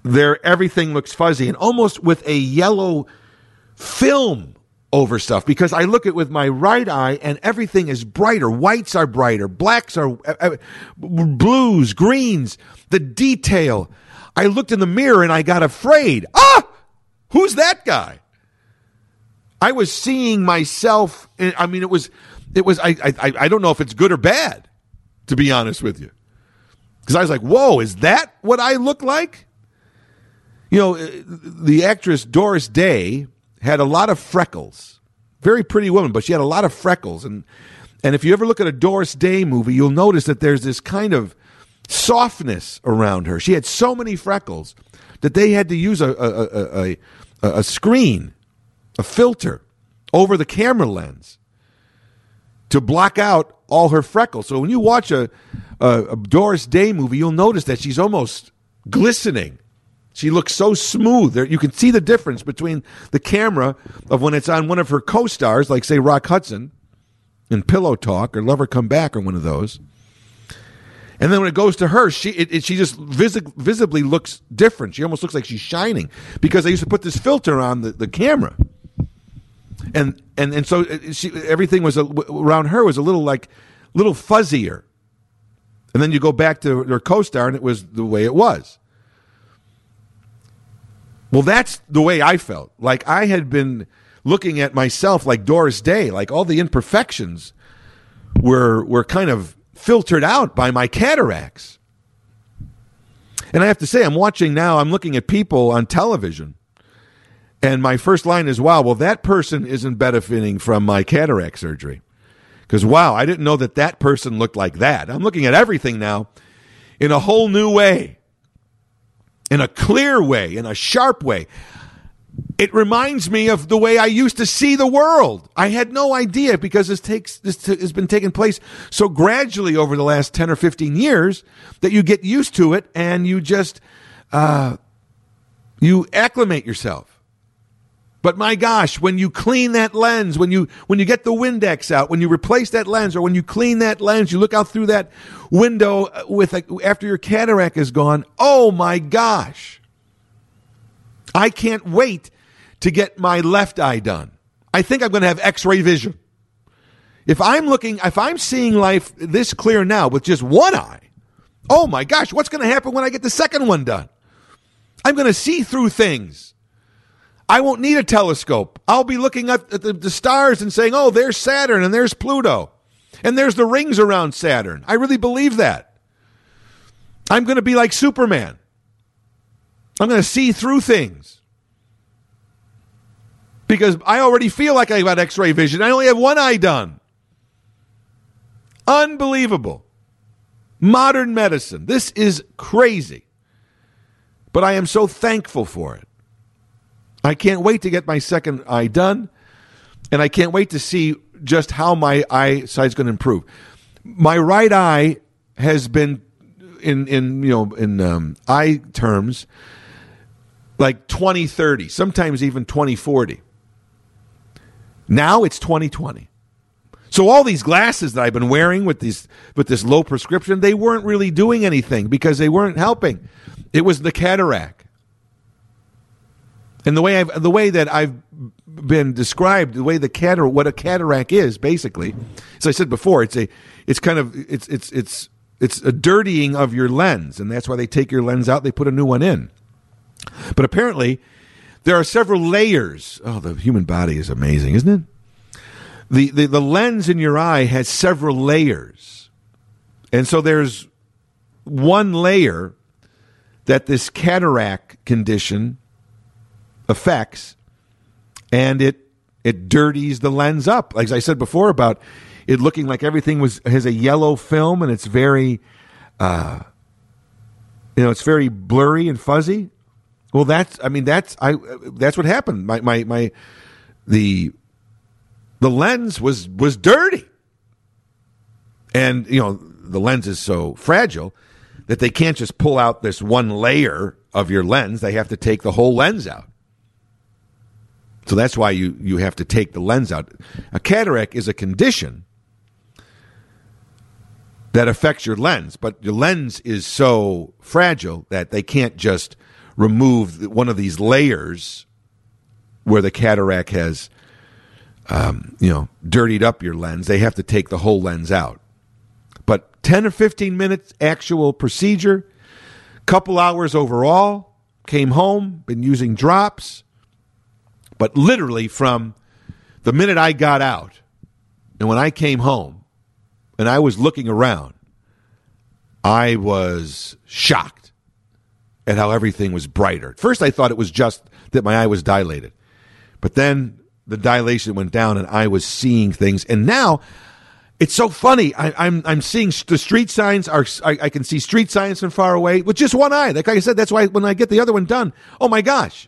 there everything looks fuzzy and almost with a yellow film over stuff because I look at with my right eye and everything is brighter. Whites are brighter, blacks are uh, uh, blues, greens, the detail. I looked in the mirror and I got afraid. Ah, who's that guy? I was seeing myself. I mean, it was, it was. I, I, I don't know if it's good or bad to be honest with you. Because I was like, whoa, is that what I look like? You know, uh, the actress Doris Day had a lot of freckles. Very pretty woman, but she had a lot of freckles. And, and if you ever look at a Doris Day movie, you'll notice that there's this kind of softness around her. She had so many freckles that they had to use a, a, a, a, a screen, a filter over the camera lens to block out all her freckles. So when you watch a, a, a, Doris Day movie, you'll notice that she's almost glistening. She looks so smooth. You can see the difference between the camera of when it's on one of her co-stars, like say Rock Hudson in Pillow Talk or Lover Come Back or one of those. And then when it goes to her, she it, it, she just visi- visibly looks different. She almost looks like she's shining because I used to put this filter on the, the camera and and and so uh, she, everything was a, around her was a little like little fuzzier. And then you go back to her co-star, and it was the way it was. Well, that's the way I felt. Like I had been looking at myself like Doris Day, like all the imperfections were were kind of filtered out by my cataracts. And I have to say, I'm watching now. I'm looking at people on television and my first line is, wow, well, that person isn't benefiting from my cataract surgery. Because, wow, I didn't know that that person looked like that. I'm looking at everything now in a whole new way, in a clear way, in a sharp way. It reminds me of the way I used to see the world. I had no idea because this takes this has been taking place so gradually over the last ten or fifteen years that you get used to it and you just uh, you acclimate yourself. But my gosh, when you clean that lens, when you when you get the Windex out, when you replace that lens, or when you clean that lens, you look out through that window uh, with a, after your cataract is gone. Oh my gosh! I can't wait to get my left eye done. I think I'm going to have X-ray vision. If I'm looking, if I'm seeing life this clear now with just one eye, oh my gosh, what's going to happen when I get the second one done? I'm going to see through things. I won't need a telescope. I'll be looking at the, the, stars and saying, oh, there's Saturn and there's Pluto and there's the rings around Saturn. I really believe that. I'm going to be like Superman. I'm going to see through things. Because I already feel like I got x ray vision. I only have one eye done. Unbelievable. Modern medicine. This is crazy. But I am so thankful for it. I can't wait to get my second eye done, and I can't wait to see just how my eyesight is going to improve. My right eye has been in in you know in um, eye terms like 2030, sometimes even 2040. Now it's 2020. So all these glasses that I've been wearing with these with this low prescription, they weren't really doing anything because they weren't helping. It was the cataract. And the way I've, the way that I've been described, the way the cataract, what a cataract is, basically, as I said before, it's a, it's kind of, it's, it's, it's, it's a dirtying of your lens, and that's why they take your lens out, they put a new one in. But apparently, there are several layers. Oh, the human body is amazing, isn't it? The, the, the lens in your eye has several layers. And so there's one layer that this cataract condition effects, and it it dirties the lens up. Like I said before about it looking like everything was has a yellow film and it's very, uh, you know, it's very blurry and fuzzy. Well, that's I mean that's I that's what happened. My my my the the lens was was dirty, and you know the lens is so fragile that they can't just pull out this one layer of your lens. They have to take the whole lens out. So that's why you, you have to take the lens out. A cataract is a condition that affects your lens, but your lens is so fragile that they can't just remove one of these layers where the cataract has, um, you know, dirtied up your lens. They have to take the whole lens out. But 10 or 15 minutes actual procedure, couple hours overall, came home, been using drops but literally from the minute I got out and when I came home and I was looking around, I was shocked at how everything was brighter. At first, I thought it was just that my eye was dilated, but then the dilation went down and I was seeing things. And now it's so funny. I, am I'm, I'm seeing the street signs are. I, I, can see street signs from far away with just one eye. Like I said, that's why when I get the other one done, oh my gosh,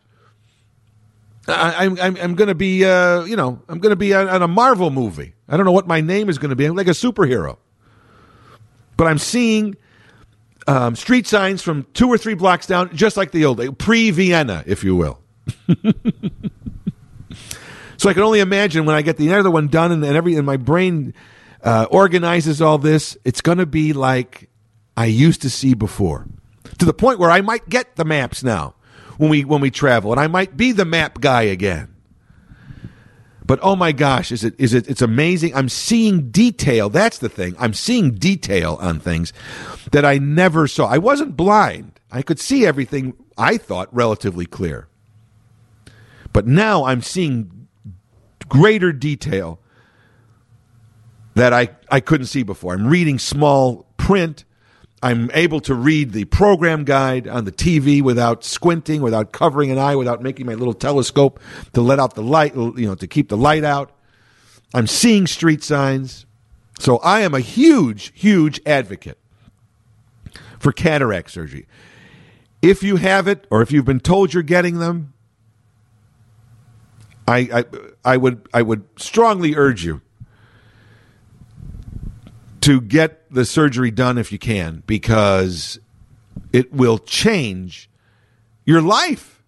I, am I'm, I'm going to be uh, you know I'm going to be on, on a Marvel movie. I don't know what my name is going to be. I'm like a superhero, but I'm seeing um, street signs from two or three blocks down, just like the old pre Vienna, if you will. so I can only imagine when I get the other one done and, and every and my brain uh, organizes all this, it's going to be like I used to see before, to the point where I might get the maps now when we when we travel, and I might be the map guy again. But oh my gosh, is it is it it's amazing. I'm seeing detail. That's the thing. I'm seeing detail on things that I never saw. I wasn't blind. I could see everything I thought relatively clear. But now I'm seeing greater detail that I, I couldn't see before. I'm reading small print. I'm able to read the program guide on the TV without squinting, without covering an eye, without making my little telescope to let out the light, you know, to keep the light out. I'm seeing street signs. So I am a huge, huge advocate for cataract surgery. If you have it, or if you've been told you're getting them, I, I, I would I would strongly urge you to get the surgery done if you can because it will change your life.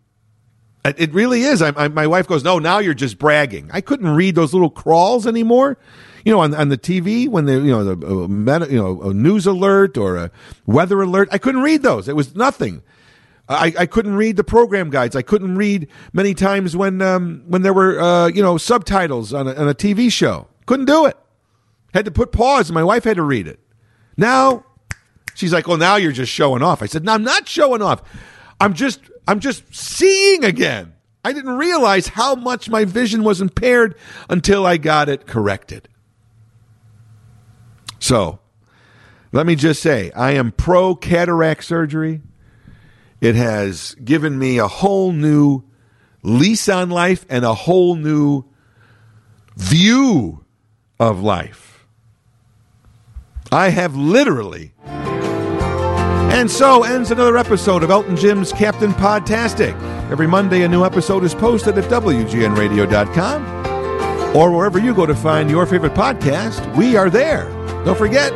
It really is. I, I, my wife goes, "No, now you're just bragging." I couldn't read those little crawls anymore. You know, on, on the TV when they, you know, the uh, you know, a news alert or a weather alert. I couldn't read those. It was nothing. I, I couldn't read the program guides. I couldn't read many times when um, when there were uh, you know subtitles on a, on a TV show. Couldn't do it. Had to put pause, and my wife had to read it. Now she's like, "Well, now you're just showing off." I said, "No, I'm not showing off. I'm just I'm just seeing again." I didn't realize how much my vision was impaired until I got it corrected. So, let me just say, I am pro cataract surgery. It has given me a whole new lease on life and a whole new view of life. I have literally. And so ends another episode of Elton Jim's Captain Podtastic. Every Monday, a new episode is posted at WGNRadio.com or wherever you go to find your favorite podcast. We are there. Don't forget,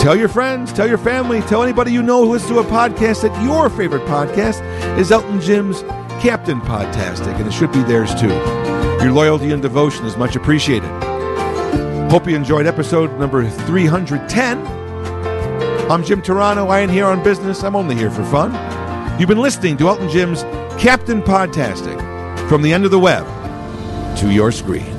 Tell your friends, tell your family, tell anybody you know who listens to a podcast that your favorite podcast is Elton Jim's Captain Podtastic, and it should be theirs too. Your loyalty and devotion is much appreciated. Hope you enjoyed episode number 310. I'm Jim Turano. I ain't here on business. I'm only here for fun. You've been listening to Elton Jim's Captain Podtastic from the end of the web to your screen.